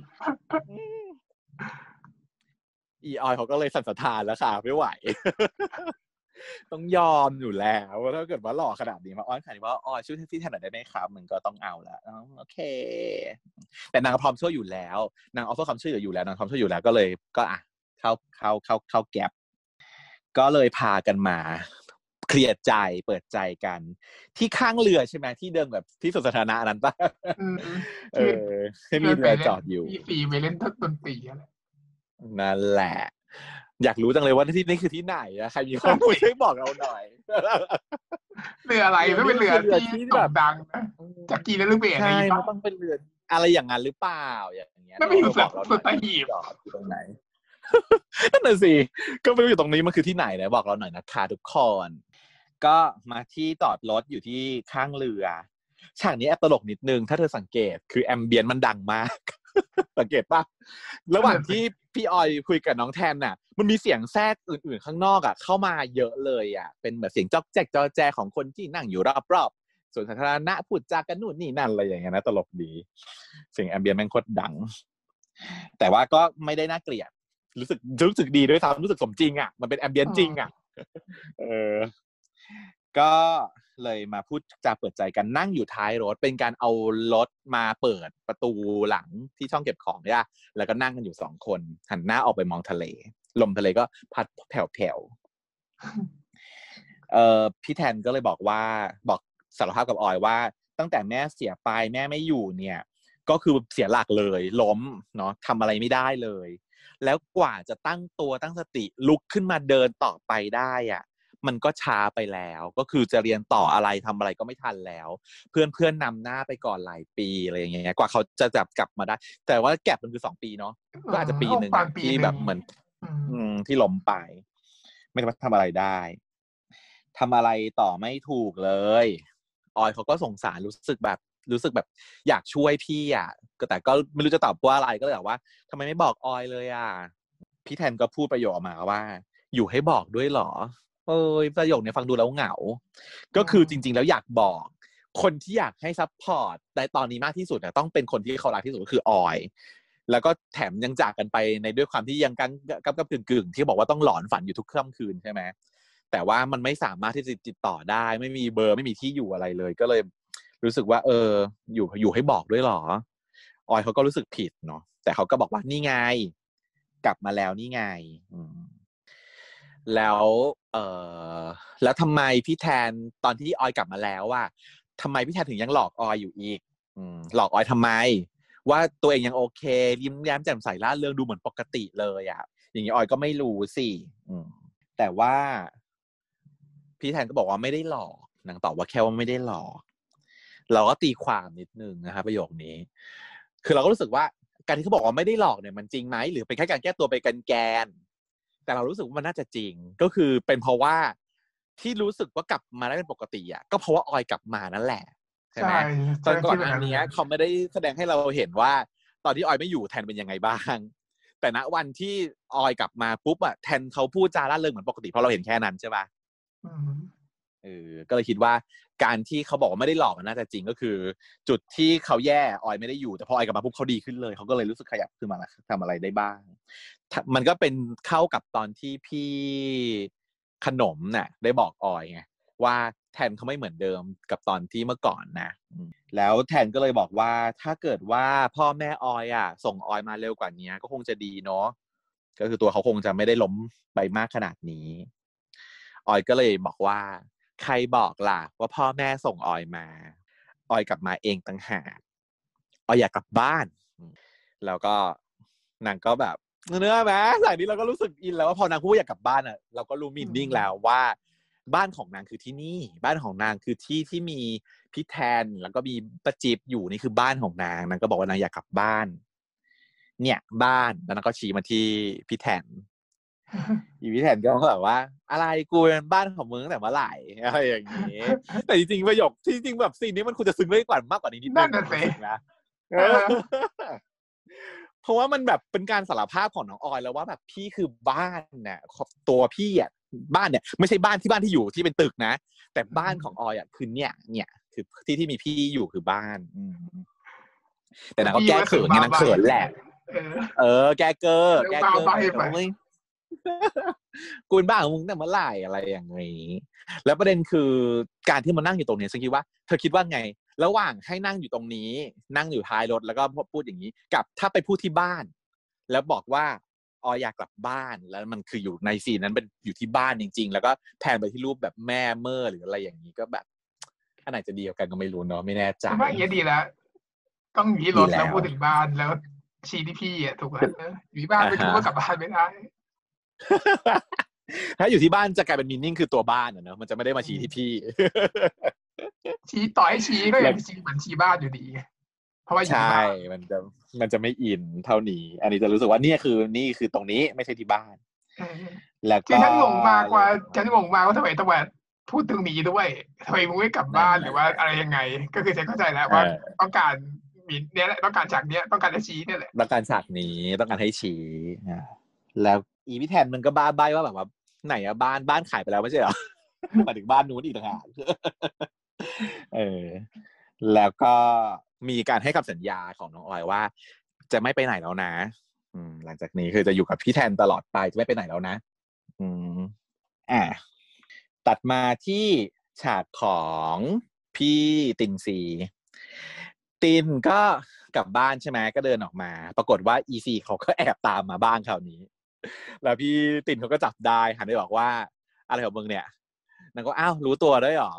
อืมอีออยเขาก็เลยสั่นสะท้านแล้วค่ะ ไม่ไหว ต้องยอมอยู่แล้วถ้าเกิดว่าหล่อขนาดนี้มาอ้อนขนาดนี้ว่าออยช่วยพี่แทนหน่อยได้ไหมครับมันก็ต้องเอาละอ๋อโอเค แต่นางพร้อมช่วยอยู่แล้ว นางออฟเฟอร์ความช่วยเหลืออยู่แล้วนางพร้อมช่วยอยู่แล้วก็เลย ก็อะเข้าเข้าเข้าเข้าแก็บก็เลยพากันมาเคลียร์ใจเปิดใจกัน ที่ข้างเรือใช่ไหมที่เดิมแบบที่สวนสาธารณะนั้นปะอืมเออให้มีเรือจอดอยู่มีสีไปเล่นดนตรีอะไรนั่นแหละ อยากรู้จังเลยว่าที่นี่คือที่ไหนอะใครมีข้อมูลช่วยบอกเราหน่อยเรืออะไรไม่เป็นเรือเรือที่ที่โด่แบงบดังนะจากกีนลูกเบสอะไรใช่อย่างมันเงี้ยต้องเป็นเรืออะไรอย่างนั้นหรือเปล่าอย่างเงี้ยไม่มีอยู่บอกเราหน่อยสัตหีบจอดอยู่ตรงไหนนั่นน่ะสิก็ไม่รู้อยู่ตรงนี้มันคือที่ไหนนะบอกเราหน่อยนะคะทุกคนก็มาที่จอดรถอยู่ที่ข้างเรือฉากนี้แอบตลกนิดนึง ถ้าเธอสังเกตคือแอมเบียนมันดังมาก สังเกตปะระหว่างที่ พี่ออยคุยกับน้องแทนน่ะ มันมีเสียงแทรกอื่นๆ ข้างนอกอะเข้ามาเยอะเลยอะเป็นแบบเสียงจอกแจ๊กจอแจของคนที่นั่งอยู่รอบๆส่วนสาธารณะพูดจากันนู่นนี่นั่นอะไรอย่างเงี้ยนะตลกดี เสียงแอมเบียนแม่งโคตรดัง แต่ว่าก็ไม่ได้น่าเกลียดรู้สึกรู้สึกดีด้วยซ้ำรู้สึกสมจริงอะมันเป็นแอมเบียนจริงอะเออก็เลยมาพูดจาเปิดใจกันนั่งอยู่ท้ายรถ เป็นการเอารถมาเปิดประตูหลังที่ช่องเก็บของเนี่ยแล้วก็นั่งกันอยู่สองคน หันหน้าออกไปมองทะเล ลมทะเลก็พัดแผ่วๆเอ่อพี่แทนก็เลยบอกว่าบอกสารภาพกับออยว่า ตั้งแต่แม่เสียไปแม่ไม่อยู่เนี่ย ก็คือเสียหลักเลยล้มเนาะทำอะไรไม่ได้เลย แล้วกว่าจะตั้งตัวตั้งสติลุกขึ้นมาเดินต่อไปได้อะ มันก็ช้าไปแล้ว ก็คือจะเรียนต่ออะไรทำอะไรก็ไม่ทันแล้ว เพื่อนเพื่อนนำหน้าไปก่อนหลายปีอะไรอย่างเงี้ยกว่าเขาจะจับกลับมาได้ แต่ว่าแก็บมันคือสองปีเนาะก็อาจจะปีหนึ่งอะที่แบบเหมือน อืมที่ล้มไป ไม่สามารถทำอะไรได้ทำอะไรต่อไม่ถูกเลย ออยเขาก็สงสารรู้สึกแบบรู้สึกแบบอยากช่วยพี่อะก็แต่ก็ไม่รู้จะตอบว่าอะไรก็เลยบอกว่าทำไมไม่บอกออยเลยอะพี่แทนก็พูดประโยคออกมาว่า อยู่ให้บอกด้วยเหรอ เอ้ยประโยคเนี้ยฟังดูแล้วเหงา ก็คือจริง ๆ แล้วอยากบอก คนที่อยากให้ support ในตอนนี้มากที่สุดเนี่ยต้องเป็นคนที่เขารักที่สุดก็คือออยแล้วก็แถมยังจากกันไปในด้วยความที่ยังกันกับกับกึ่งกึ่งๆที่บอกว่าต้องหลอนฝันอยู่ทุกค่ำคืนใช่ไหมแต่ว่ามันไม่สามารถที่จะติดต่อได้ ไม่มีเบอร์ไม่มีที่อยู่อะไรเลย ก็เลยรู้สึกว่า เออ อยู่อยู่ให้บอกด้วยเหรอ ออยเขาก็รู้สึกผิดเนาะแต่เขาก็บอกว่านี่ไง กลับมาแล้วนี่ไงอืม แล้วเออแล้วทำไมพี่แทนตอนที่ออยกลับมาแล้วว่าทำไมพี่แทนถึงยังหลอกออยอยู่อีกหลอกออยทำไม ว่าตัวเองยังโอเคยิ้มแย้มแจ่มใสร่าเริงดูเหมือนปกติเลยอะ่ะอย่างนี้ออยก็ไม่รู้สิอืมแต่ว่า พี่แทนก็บอกว่าไม่ได้หลอกนางตอบว่าแค่ว่าไม่ได้หลอก เราก็ตีความนิดนึงนะครับประโยคนี้ คือเราก็รู้สึกว่าการที่เขาบอกว่าไม่ได้หลอกเนี่ยมันจริงไหมหรือเป็นแค่การแก้ตัวไปกันแกน แต่เรารู้สึกว่ามันน่าจะจริง ก็คือเป็นเพราะว่าที่รู้สึกว่ากลับมาได้เป็นปกติอะก็เพราะว่าออยกลับมานั่นแหละใช่ไหมตอนก่อนอันนี้เขาไม่ได้แสดงให้เราเห็นว่า ตอนที่ออยไม่อยู่แทนเป็นยังไงบ้าง แต่ณวันที่ออยกลับมาปุ๊บอะแทนเขาพูดจาร่าเริงเหมือนปกติเพราะเราเห็นแค่นั้นใช่ปะอืม เออก็เลยคิดว่าการที่เขาบอกว่าไม่ได้หลอกมันน่าจะจริงก็คือ จุดที่เขาแย่ออยไม่ได้อยู่แต่พอออยกลับมาปุ๊บเขาดีขึ้นเลยเขาก็เลยรู้สึกขยับขึ้นมาแล้วทำอะไรได้บ้าง มันก็เป็นเข้ากับตอนที่พี่ขนมน่ะ ได้บอกออยไงว่าแทนเขาไม่เหมือนเดิมกับตอนที่เมื่อก่อนนะ แล้วแทนก็เลยบอกว่าถ้าเกิดว่าพ่อแม่ออยอะ ส่งออยมาเร็วกว่านี้ก็คงจะดีเนาะก็คือตัวเขาคงจะไม่ได้ล้มไปมากขนาดนี้ ออยก็เลยบอกว่า ใครบอกล่ะว่าพ่อแม่ส่งออยมา ออยกลับมาเองต่างหากออยอยากกลับบ้าน แล้วก็นางก็แบบเนื้อไหมสายนี้เราก็รู้สึกอินแล้วว่าพอนางพูดว่าอยากกลับบ้านอะเราก็รู้มินนิ่งแล้วว่า บ้านของนางคือที่นี่ บ้านของนางคือที่ที่มีพี่แทนแล้วก็มีประจิบอยู่นี่คือบ้านของนางนางก็บอกว่านางอยากกลับบ้าน เนี่ย บ้านแล้วนางก็ชี้มาที่พี่แทน อีพี่แทนก็แบบว่า อะไรกูเป็นบ้านของมึงตั้งแต่เมื่อไหร่อะไรอย่างนี้ แต่จริงๆประโยคที่จริงแบบซีนนี้มันควรจะซึ้งได้กว่ามากกว่านี้นิดนึนั่งนน่ะสิรู้สึกนะเออเพราะว่ามันแบบเป็นการสารภาพของน้องออยแล้วว่าแบบพี่คือบ้านเนี่ยตัวพี่อะบ้านเนี่ยไม่ใช่บ้านที่บ้านที่อยู่ที่เป็นตึกนะ แต่บ้านของออยอะคือเนี่ย เนี่ย คือที่ที่มีพี่อยู่คือบ้านอืมแต่นางก็แก้เขินไงนางเขินแหละเออเออแกเกอร์เดี๋แกยวเกอร์ บ้าใบ้ไปเฮ้ยกูเป็นบ้าของมึงแต่เมื่อไหร่อะไรอย่างนี้แล้วประเด็นคือการที่มานั่งอยู่ตรงนี้ฉันคิดว่าเธอคิดว่าไง ระหว่างให้นั่งอยู่ตรงนี้ นั่งอยู่ท้ายรถแล้วก็พูดอย่างนี้ กับถ้าไปพูดที่บ้าน แล้วบอกว่าออยอยากกลับบ้านแล้วมันคืออยู่ในซีนนั้นเป็นอยู่ที่บ้านจริง ๆ แล้วก็แทนไปที่รูปแบบแม่เมื่อหรืออะไรอย่างนี้ก็แบบอันไหนจะดีกว่ากันก็ไม่รู้เนาะไม่แน่ใจฉันว่าอย่างนี้ยดีแล้วต้องอยู่ที่รถดีแล้วแล้วพูดถึงบ้านแล้วชี้ที่พี่อะถูกไหมเอออยู่ที่บ้านไม่อ่าฮะถูกก็กลับบ้านไม่ได้ ถ้าอยู่ที่บ้านจะกลายเป็นมินนิ่งคือตัวบ้านอะเนอะมันจะไม่ได้มาชี้ที่พี่ ชี้ต่อให้ชี้ก็ยังชี้เหมือนชี้บ้านอยู่ดี เพราะว่าอยู่ใช่ที่บ้านมันจะมันจะไม่อินเท่านี้ อันนี้จะรู้สึกว่าเนี่ยคือนี่คือตรงนี้ไม่ใช่ที่บ้านเออแล้วก็คือฉันงงมากว่าฉันงงมากว่าทำไมต้องมาพูดถึงหนีด้วยทำไมมึงไม่กลับบ้านหรือว่าอะไรยังไง ก็คือฉันเข้าใจแล้วว่าเออต้องการมีเนี่ยแหละต้องการฉากเนี้ยต้องการจะชี้เนี่ยแหละ ต้องการฉากนี้ต้องการให้ชี้อะแล้ว อีพี่แทนมันก็บ้าใบว่าแบบว่าไหนอะบ้านบ้านขายไปแล้วไม่ใช่เหรอมาถึงบ้านนู้นอีกต่างหากเออ แล้วก็มีการให้คำสัญญาของน้องออยว่า จะไม่ไปไหนแล้วนะ อืม หลังจากนี้คือจะอยู่กับพี่แทนตลอดไปจะไม่ไปไหนแล้วนะ อืม อะตัดมาที่ฉากของพี่ตินซีตินก็กลับบ้านใช่ไหมก็เดินออกมา ปรากฏว่าอีซีเขาก็แอบตามมาบ้านคราวนี้ แล้วพี่ตินเขาก็จับได้หันไปบอกว่า อะไรของมึงเนี่ยนางก็อ้าวรู้ตัวด้วยเหรอ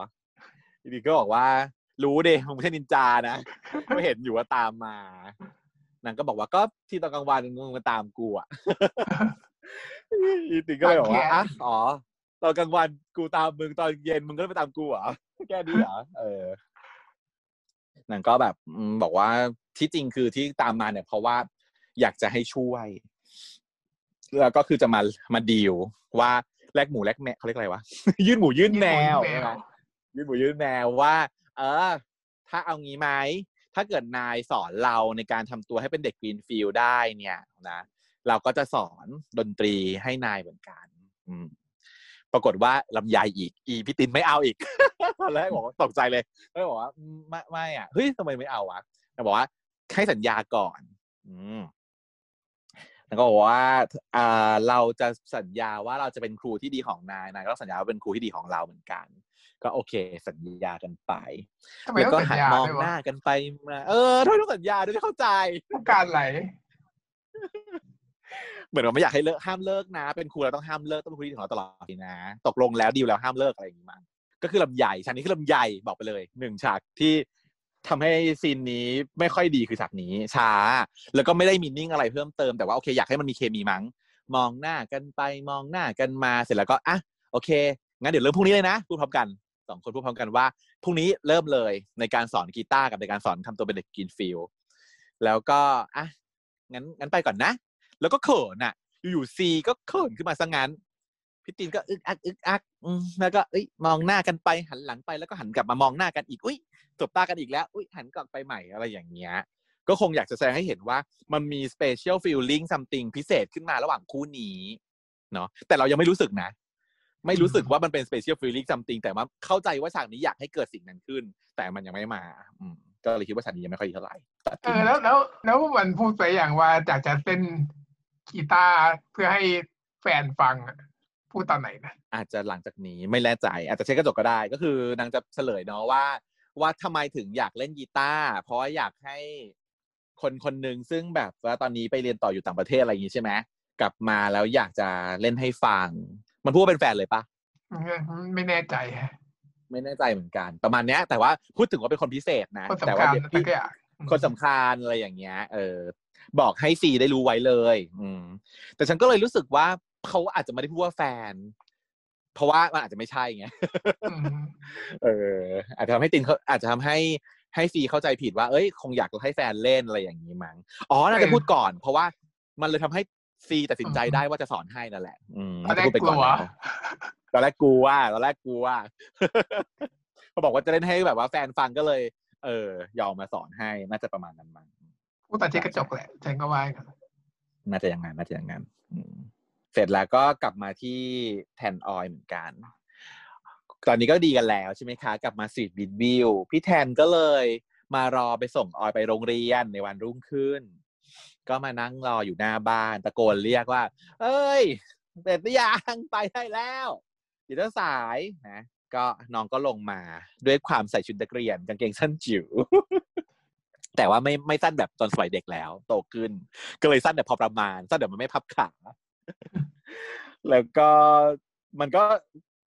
อีดีก็บอกว่า รู้ดิมึงไม่ใช่นินจานะก็เห็นอยู่ว่าตามมานางก็บอกว่าก็ที่ตอนกลางวันมึงมาตามกูอะอีตินก็เลยบอกว่าอะอ๋อตอนกลางวันกูตามมึงตอนเย็นมึงก็ไปตามกูเหรอแค่นี้เหรอเออนางก็แบบอืมบอกว่าที่จริงคือที่ตามมาเนี่ย เพราะว่าอยากจะให้ช่วย แล้วก็คือจะมามาดีลว่าแลกหมูแลกแมวเขาเรียกอะไรวะ ยื่นหมูยื่นแมวยื่นหมูยื่นแมวใช่ไหมยื่นหมูยื่นแมวว่า เออ ถ้าเอางี้ไหมถ้าเกิดนายสอนเราในการทำตัวให้เป็นเด็กกรีนฟิลด์ได้เนี่ยนะเราก็จะสอนดนตรีให้นายเหมือนกัน อืม ปรากฏว่าลำไยอีก อีพี่ตินไม่เอาอีกตอนแรกบอกว่าตกใจเลยแล้วบอกว่าอืมไม่ไม่อะเฮ้ยทำไมไม่เอาวะแต่บอกว่าให้สัญญาก่อน อืม แล้วก็บอกว่าอ่าเราจะสัญญาว่าเราจะเป็นครูที่ดีของนายนายก็สัญญาว่าเป็นครูที่ดีของเราเหมือนกัน ก็โอเคสัญญากันไปทำไมแล้วต้อก็งสัญหันญามองด้วยหวะน้ากันไปมาเออทำไมต้องสัญญาด้วยไม่เข้าใจต้องการอะไรเหมือนว่าไม่อยากให้เลิกห้ามเลิกนะ เป็นครูเราต้องห้ามเลิกต้องเป็นครูที่ดีของเราตลอดไปนะ ตกลงแล้วดีลแล้วห้ามเลิกอะไรอย่างนี้มั้งก็คือลำใหญ่ฉากนี้คือลำใหญ่บอกไปเลยหนึ่งฉากที่ ทำให้ scene นี้ไม่ค่อยดีคือฉากนี้ช้า แล้วก็ไม่ได้มีนิ่งอะไรเพิ่มเติมแต่ว่าโอเคอยากให้มันมีเคมีมั้ง มองหน้ากันไปมองหน้ากันมาเสร็จแล้วก็อะโอเค งั้นเดี๋ยวเริ่มพรุ่งนี้เลยนะพูดพร้อมกันสองคนพูดพร้อมกันว่าพรุ่งนี้เริ่มเลยในการสอนกีตาร์กับในการสอนทำตัวเป็นเด็กกรีนฟิลด์แล้วก็อะงั้นงั้นไปก่อนนะ แล้วก็เขินอะ อยู่ๆซีก็เขินขึ้นมาซะงั้น พี่ตินก็อึกอักอึกอักแล้วก็เอ้ยมองหน้ากันไปหันหลังไปแล้วก็หันกลับมามองหน้ากันอีกอุ้ยจบตากันอีกแล้วอุ้ยหันกลับไปใหม่อะไรอย่างเงี้ยก็คงอยากจะแสดงให้เห็นว่ามันมี special feeling something พิเศษขึ้นมาระหว่างคู่นี้เนาะแต่เรายังไม่รู้สึกนะ ไม่รู้สึกว่ามันเป็น special feeling something แต่ว่าเข้าใจว่าฉากนี้อยากให้เกิดสิ่งนั้นขึ้น แต่มันยังไม่มา อืมก็เลยคิดว่าฉากนี้ยังไม่ค่อยดีเท่าไหร่เออแล้วแล้วแล้วมันพูดไปอย่างว่าจากจะเต้นกีตาร์เพื่อให้แฟนฟังอะ พูดตอนไหนนะอาจจะหลังจากนี้ไม่แน่ใจ อาจจะเช็คกระจกก็ได้ ก็คือนางจะเฉลยเนาะว่า ว่าทำไมถึงอยากเล่นกีตาร์เพราะว่าอยากให้คนคนหนึ่งซึ่งแบบว่าตอนนี้ไปเรียนต่ออยู่ต่างประเทศอะไรอย่างงี้ใช่ไหมกลับมาแล้วอยากจะเล่นให้ฟัง มันพูดว่าเป็นแฟนเลยปะไม่แน่ใจฮะไม่แน่ใจเหมือนกัน ประมาณเนี้ย แต่ว่าพูดถึงว่าเป็นคนพิเศษนะคนแต่สำว่าคัญเดี๋ยวแต่พี่ก็อยากคนสำคัญอะไรอย่างเงี้ย เออ บอกให้ซีได้รู้ไว้เลย อืมแต่ฉันก็เลยรู้สึกว่า เขาอาจจะไม่ได้พูดว่าแฟน เพราะว่ามันอาจจะไม่ใช่ไงอืมเออ อาจจะทำให้ตินเขาอาจจะทำให้ให้ซีเข้าใจผิดว่า เอ้ย คงอยากให้แฟนเล่นอะไรอย่างนี้มั้งอ๋อน่าจะพูดก่อน เพราะว่ามันเลยทำให้ซีตัดสินใจได้ว่าจะสอนให้นั่นแหละ อืมตอนแรกพูดไปกลัวนะตอนแรกกลัวตอนแรกกลัวเขาบอกว่าจะเล่นให้แบบว่าแฟนฟังก็เลย เออ ยอมมาสอนให้น่าจะประมาณนั้นมั้งพูดตอนเช็คกระจกแหละฉันก็ว่ากันน่าจะอย่างนั้นน่าจะอย่างนั้นอืม เสร็จแล้วก็กลับมาที่แทนออยเหมือนกัน ตอนนี้ก็ดีกันแล้วใช่ไหมคะ กลับมาสตรีทบิดวิวพี่แทนก็เลยมารอไปส่งออยไปโรงเรียนในวันรุ่งขึ้น ก็มานั่งรออยู่หน้าบ้านตะโกนเรียกว่า เอ้ยเสร็จหรือยังไปได้แล้วเดี๋ยวสายนะก็น้องก็ลงมาด้วยความใส่ชุดนักเรียนกางเกงสั้นจิ๋วแต่ว่าไม่ไม่สั้นแบบตอนสมัยเด็กแล้ว โตขึ้น ก็เลยสั้นแต่พอประมาณ สั้นแต่มันไม่พับขา แล้วก็มันก็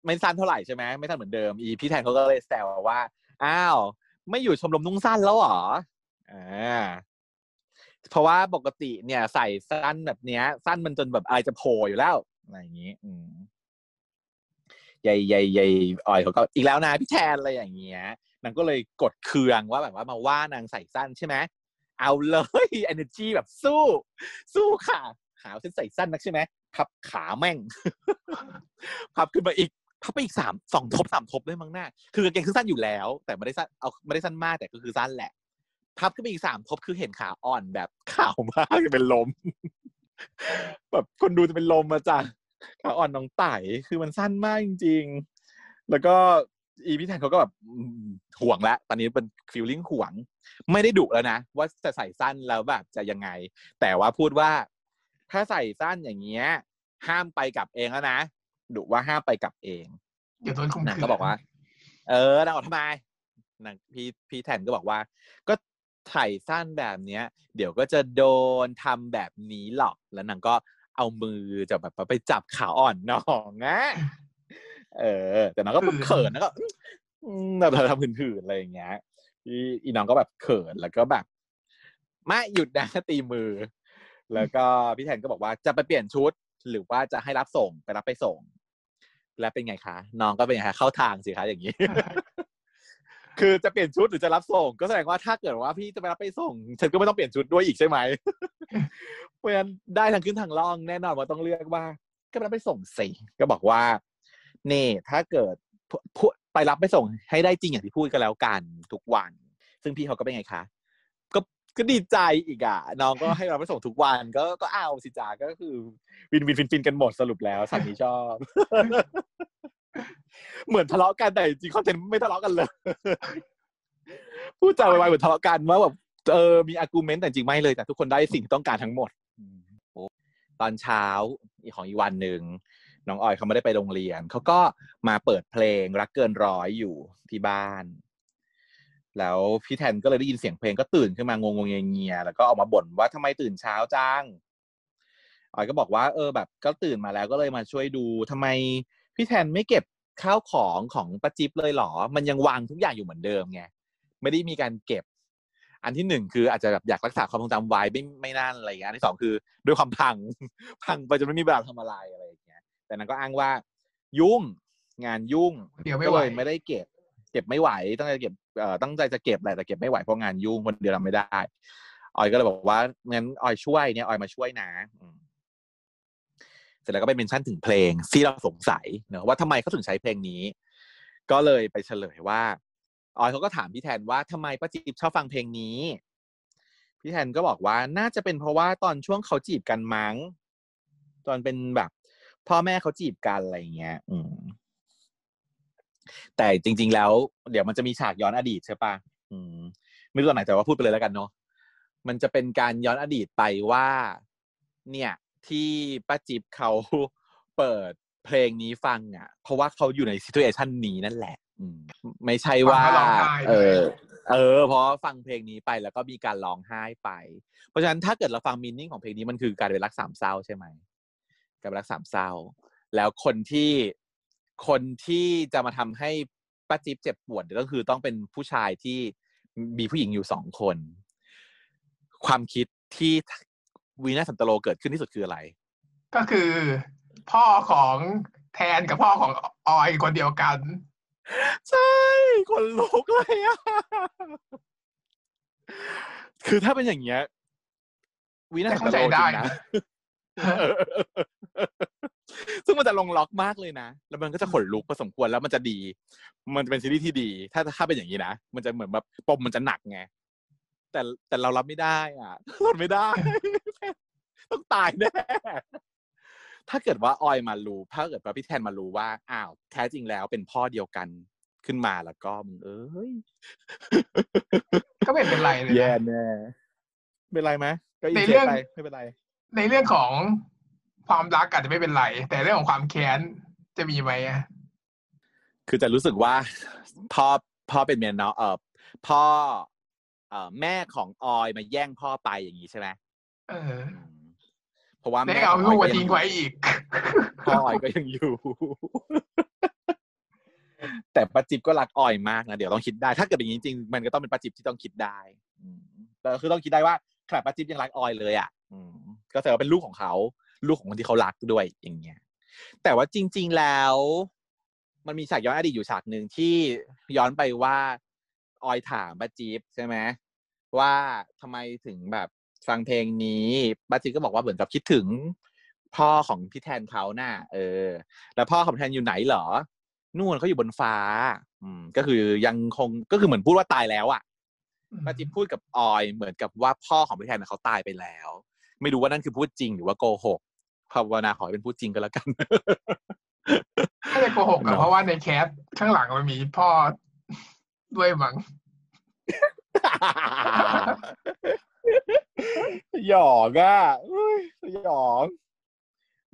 ไม่สั้นเท่าไหร่ใช่ไหมไม่สั้นเหมือนเดิมอีพี่แทนเขาก็เลยแซวว่าอ้าว ไม่อยู่ชมรมนุ่งสั้นแล้วหรออ่าเพราะว่าปกติเนี่ย ใส่สั้นแบบเนี้ย สั้นมันจนแบบอะไรจะโผล่อยู่แล้วอะไรอย่างนี้ อืมใหญ่ใหญ่ใหญ่อ่อยเขาก็อีกแล้วนะพี่แทนอะไรอย่างเงี้ยนางก็เลยกดเคืองว่าแบบว่ามาว่านางใส่สั้นใช่ไหมเอาเลย energy แบบสู้ สู้ค่ะ ขาเส้นใส่สั้นนักใช่ไหมพับขาแม่ง พับขึ้นมาอีกพับไปอีกสามสองทบสามทบด้วยมั้งหน้า คือกางเกงคือสั้นอยู่แล้ว แต่ไม่ได้สั้นเอาไม่ได้สั้นมากแต่ก็คือสั้นแหละ พับขึ้นไปอีกสามทบคือเห็นขาอ่อนแบบขาวมากจะเป็นลม แบบคนดูจะเป็นลมมาจ้ะขาอ่อนน้องไต่คือมันสั้นมากจริง ๆ แล้วก็อีพี่แทนเขาก็แบบห่วงแล้วตอนนี้เป็นฟีลลิ่งห่วง ไม่ได้ดุแล้วนะ ว่าจะใส่สั้นแล้วแบบจะยังไง แต่ว่าพูดว่า ถ้าใส่สั้นอย่างเงี้ย ห้ามไปกลับเองแล้วนะดุว่าห้ามไปกลับเองเดี๋ยวโดนข่มนางขืนก็บอกว่า เออนางบอกทำไมนางพี่พี่แทนก็บอกว่า ก็ไถ่สั้นแบบเนี้ย เดี๋ยวก็จะโดนทำแบบนี้หรอกแล้วนางก็เอามือจะแบบไปจับขาอ่อนน้องนะเออ แต่น้องก็แบบเขินแล้วก็อืมแบบทำหื่นๆอะไรอย่างเงี้ยอีอีน้องก็แบบเขินแล้วก็แบบไม่หยุดนะตีมือ แล้วก็พี่แทนก็บอกว่าจะไปเปลี่ยนชุด หรือว่าจะให้รับส่งไปรับไปส่ง แล้วเป็นไงคะน้องก็เป็นไงคะเข้าทางสิคะอย่างนี้ คือจะเปลี่ยนชุดหรือจะรับส่ง ก็แสดงว่าถ้าเกิดว่าพี่จะไปรับไปส่ง ฉันก็ไม่ต้องเปลี่ยนชุดด้วยอีกใช่ไหมเพราะฉะนั้นได้ทางขึ้นทั้งล่องแน่นอนว่าต้องเลือกว่า ก็ไปรับไปส่งสิก็บอกว่าเน่ถ้าเกิดพพูไปรับไปส่งให้ได้จริงอย่างที่พูดกันแล้วกันทุกวัน ซึ่งพี่เขาก็เป็นไงคะ ก็ดีใจอีกอะ น้องก็ให้เราไปส่งทุกวันก็ก็เอาสิจ้าก็คือ win-win ฟินฟินกันหมดสรุปแล้วสามีชอบ เหมือนทะเลาะกันแต่จริงคอนเทนต์ไม่ทะเลาะกันเลยพูดจาไวๆเหมือนทะเลาะกันว่าแบบเออมีอากูเมนต์แต่จริงไม่เลยแต่ทุกคนได้สิ่งที่ต้องการทั้งหมดตอนเช้าของอีกวันหนึ่งน้องออยเขาไม่ได้ไปโรงเรียนเขาก็มาเปิดเพลงรักเกินร้อยอยู่ที่บ้าน แล้วพี่แทนก็เลยได้ยินเสียงเพลงก็ตื่นขึ้นมางงงเงียๆแล้วก็ออกมาบ่นว่าทำไมตื่นเช้าจังออยก็บอกว่า เออแบบ ก็ตื่นมาแล้วก็เลยมาช่วยดูทำไมพี่แทนไม่เก็บข้าวของของป้าจิ๊บเลยเหรอ มันยังวางทุกอย่างอยู่เหมือนเดิมไงไม่ได้มีการเก็บ อันที่หนึ่งคืออาจจะแบบอยากรักษาความทรงจำไว้ไม่ไม่นั่นอะไรอย่างเงี้ยอันที่สองคือ ด้วยความพังพังไปจนไม่มีเวลาทำอะไรอะไรอย่างเงี้ย แต่นางก็อ้างว่า ยุ่งงานยุ่งเดี๋ยวไม่ก็ไหวเลยไม่ได้เก็บ เก็บไม่ไหวตั้งใจเก็บเอ่อ ตั้งใจจะเก็บแหละแต่เก็บไม่ไหวเพราะงานยุ่งคนเดียวทำไม่ได้ออยก็เลยบอกว่างั้นออยช่วยเนี่ยออยมาช่วยนะเสร็จแล้วก็ไปเมนชั่นถึงเพลงที่เราสงสัยเนอะว่าทำไมเขาถึงใช้เพลงนี้ ก็เลยไปเฉลยว่าออยเขาก็ถามพี่แทนว่าทำไมป้าจิ๊บชอบฟังเพลงนี้พี่แทนก็บอกว่าน่าจะเป็นเพราะว่าตอนช่วงเขาจีบกันมั้ง ตอนเป็นแบบ พ่อแม่เขาจีบกันอะไรเงี้ย อืม แต่จริง ๆ แล้วเดี๋ยวมันจะมีฉากย้อนอดีตใช่ปะอืมไม่รู้ตอนไหนแต่ว่าพูดไปเลยแล้วกันเนาะมันจะเป็นการย้อนอดีตไปว่า เนี่ย ที่ป้าจิ๊บเขาเปิดเพลงนี้ฟังอะ เพราะว่าเขาอยู่ในซิทูเอชันนี้นั่นแหละอืมไม่ใช่ว่าฟังแล้วร้องไห้เอด้วยอเออ เพราะฟังเพลงนี้ไปแล้วก็มีการร้องไห้ไป เพราะฉะนั้นถ้าเกิดเราฟังมีนิ่งของเพลงนี้มันคือการเป็นรักสามเศร้าใช่ไหมการเป็นรักสามเศร้า แล้วคนที่ คนที่จะมาทำให้ป้าจิ๊บเจ็บปวดก็คือต้องเป็นผู้ชายที่มีผู้หญิงอยู่สองคน ความคิดที่วีนาสันตโลเกิดขึ้นที่สุดคืออะไร ก็คือพ่อของแทนกับพ่อของออยคนเดียวกัน ใช่คนลุกเลยอะคือถ้าเป็นอย่างเงี้ยวีนาแต่สันเข้าตใจโลจได้ริงนะนะ ซึ่งมันจะลงล็อกมากเลยนะ แล้วมันก็จะขนลุกพอสมควรแล้วมันจะดี มันจะเป็นซีรีส์ที่ดี ถ้าถ้าเป็นอย่างนี้นะ มันจะเหมือนแบบปมมันจะหนักไง แต่แต่เรารับไม่ได้ อะรับไม่ได้ ต้องตายแน่ ถ้าเกิดว่าออยมารู้ ถ้าเกิดว่าพี่แทนมารู้ว่า อ้าว แท้จริงแล้วเป็นพ่อเดียวกันขึ้นมาแล้วก็มึงเอ้ย ก็ไม่เป็นไรเลยแย่นะแน่ เป็นไรไหมก็อินในเทเรื่องไปไม่เป็นไร ในเรื่องของ ความรักอาจจะไม่เป็นไร แต่เรื่องของความแค้นจะมีไหมอะคือจะรู้สึกว่าพ่อพ่อเป็นเมียน้องเออพ่อเอ่อแม่ของออยมาแย่งพ่อไปอย่างนี้ใช่ไหมเอออืมเพราะว่าได้แม่เอาของลูกอมาอยทิ้งไว้อีกพ่อออยก็ยังอยู่ แต่ป้าจิ๊บก็รักออยมากนะเดี๋ยวต้องคิดได้ ถ้าเกิดอย่างนี้จริงๆมันก็ต้องเป็นป้าจิ๊บที่ต้องคิดได้อืมแต่คือต้องคิดได้ว่าขนาดป้าจิ๊บยังรักออยเลยอะอืมก็แสดงว่าเป็นลูกของเขา ลูกของคนที่เขารักด้วยอย่างเงี้ยแต่ว่าจริง ๆแล้ว มันมีฉากย้อนอดีตอยู่ฉากหนึ่งที่ย้อนไปว่าออยถามป้าจิ๊บใช่ไหมว่าทำไมถึงแบบฟังเพลงนี้บาจิก็บอกว่าเหมือนกับคิดถึง พ่อของพี่แทนเขาน่ะ เออ แล้วพ่อของพี่แทนอยู่ไหนเหรอนู่นเขาอยู่บนฟ้า อืม ก็คือยังคงก็คือเหมือนพูดว่าตายแล้วอะป้าจิ๊บพูดกับออยเหมือนกับว่าพ่อของพี่แทนเขาตายไปแล้ว ไม่รู้ว่านั่นคือพูดจริงหรือว่าโกหก ภาวนาขอให้เป็นพูดจริงก็แล้วกันไม่ได้โกหกอะเพราะว่าในแคสข้างหลังมันมีพ่อด้วยมั้งหยอกอะอุ้ยหยอก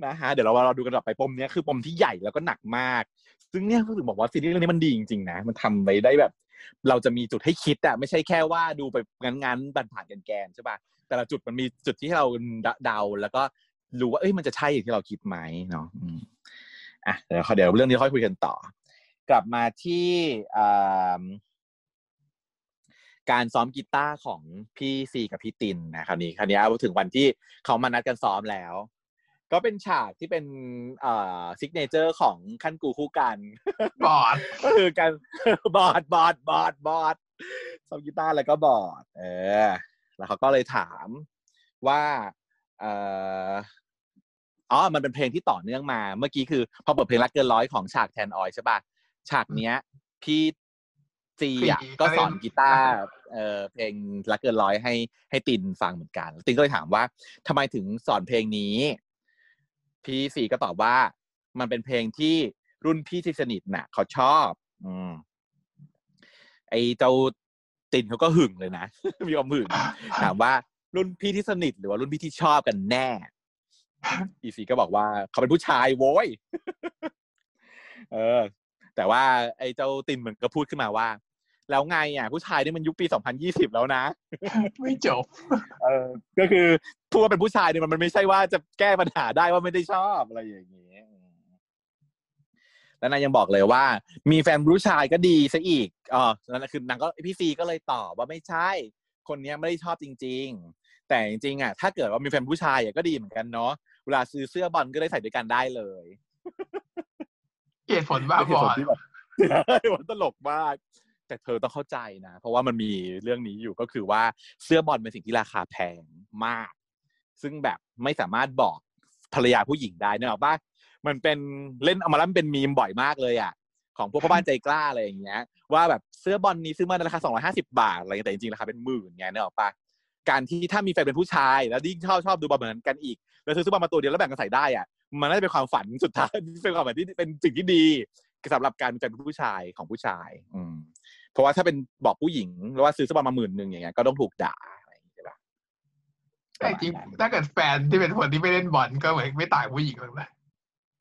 นะฮะเดี๋ยวเราเราดูกันต่อไปปมเนี้ยคือปมที่ใหญ่แล้วก็หนักมาก ซึ่งเนี่ยก็ถึงบอกว่าซีรีส์เรื่องนี้มันดีจริงๆนะ มันทำไปได้แบบ เราจะมีจุดให้คิดอะไม่ใช่แค่ว่าดูไปงั้นๆผ่านๆแกนๆใช่ป่ะแต่ละจุดมันมีจุดที่เราเดาแล้วก็ รู้ว่าเอ้ยมันจะใช่อย่างที่เราคิดไหมเนาะอืมอะเดี๋ยวเดี๋ยวเรื่องนี้ค่อยคุยกันต่อ กลับมาที่อ่าการซ้อมกีตาร์ของพี่ซีกับพี่ตินนะคราวนี้คราวนี้ถึงวันที่เขามานัดกันซ้อมแล้ว ก็เป็นฉากที่เป็นเอ่อซิกเนเจอร์ของขั้นกูคู่กันบอดก็คือการบอดบอดบอดบอดซ้อมกีตาร์แล้วก็บอด เออ แล้วเขาก็เลยถามว่าเออ อ๋อมันเป็นเพลงที่ต่อเนื่องมา เมื่อกี้คือพอเปิดเพลงรักเกินร้อยของฉากแทนออยใช่ป่ะฉากเนี้ย พี่ซีอะซีก็สอนก็เล่นกีตาร์เออเพลงรักเกินร้อยให้ให้ตินฟังเหมือนกัน ตินก็เลยถามว่าทำไมถึงสอนเพลงนี้ พี่ซีก็ตอบว่า มันเป็นเพลงที่รุ่นพี่ที่สนิทน่ะ เขาชอบ อืมไอเจ้าตินเขาก็หึงเลยนะ มีความหึงถามว่ารุ่นพี่ที่สนิทหรือว่ารุ่นพี่ที่ชอบกันแน่ อีซีก็บอกว่าเขาเป็นผู้ชายโว้ย เออ แต่ว่าไอ้เจ้าตินเหมือนก็พูดขึ้นมาว่า แล้วไงอะ ผู้ชายนี่มันยุคปีสองพันยี่สิบแล้วนะ ไม่จบ เออ ก็คือพูดว่าเป็นผู้ชายเนี่ยมันมันไม่ใช่ว่าจะแก้ปัญหาได้ว่าไม่ได้ชอบอะไรอย่างนี้อืมแล้วนางยังบอกเลยว่า มีแฟนผู้ชายก็ดีซะอีกอ๋อนั่นคือนางก็พี่ซีก็เลยตอบว่าไม่ใช่ คนเนี้ยไม่ได้ชอบจริง ๆ แต่จริงๆอะถ้าเกิดว่ามีแฟนผู้ชายอะก็ดีเหมือนกันเนาะ เวลาซื้อเสื้อบอลก็ได้ใส่ด้วยกันได้เลยเหตุผลบ้าเป็นเหบตุอผลดที่แบบมันตลกมาก แต่เธอต้องเข้าใจนะ เพราะว่ามันมีเรื่องนี้อยู่ก็คือว่าเสื้อบอลเป็นสิ่งที่ราคาแพงมาก ซึ่งแบบไม่สามารถบอกภรรยาผู้หญิงได้เนกอะป่ะมันเป็นเล่นเอามาแล้วมันเป็นมีมบ่อยมากเลยอะของพวกพ่อบ้านใจกล้าอะไรอย่างเงี้ยว่าแบบเสื้อบอลนี้ซื้อมาในราคาสองร้อยห้าสิบาทอะไรเงี้ยแต่จริงๆราคาเป็นหมื่นไงเนกอะป่ะ การที่ถ้ามีแฟนเป็นผู้ชาย แล้วยิ่งชอบชอบดูบอลเหมือนกันอีก แล้วซื้อเสื้อบอลมาตัวเดียวแล้วแบ่งกันใส่ได้อะมันน่าจะเป็นความฝันสุดท้ายเป็นความฝันที่เป็นสิ่งที่ดีสำหรับการเป็นผู้ชายของผู้ชาย อืมเพราะว่าถ้าเป็นบอกผู้หญิงแล้วว่าซื้อเสื้อบอลมาหมื่นหนึ่งอย่างเงี้ยก็ต้องถูกด่าอะไรอย่างเงี้ยใช่ปะแต่จริงถ้าเกิดแฟนที่เป็นคนที่ไม่เล่นบอลก็เหมือนไม่ต่างผู้หญิงหรอกนะ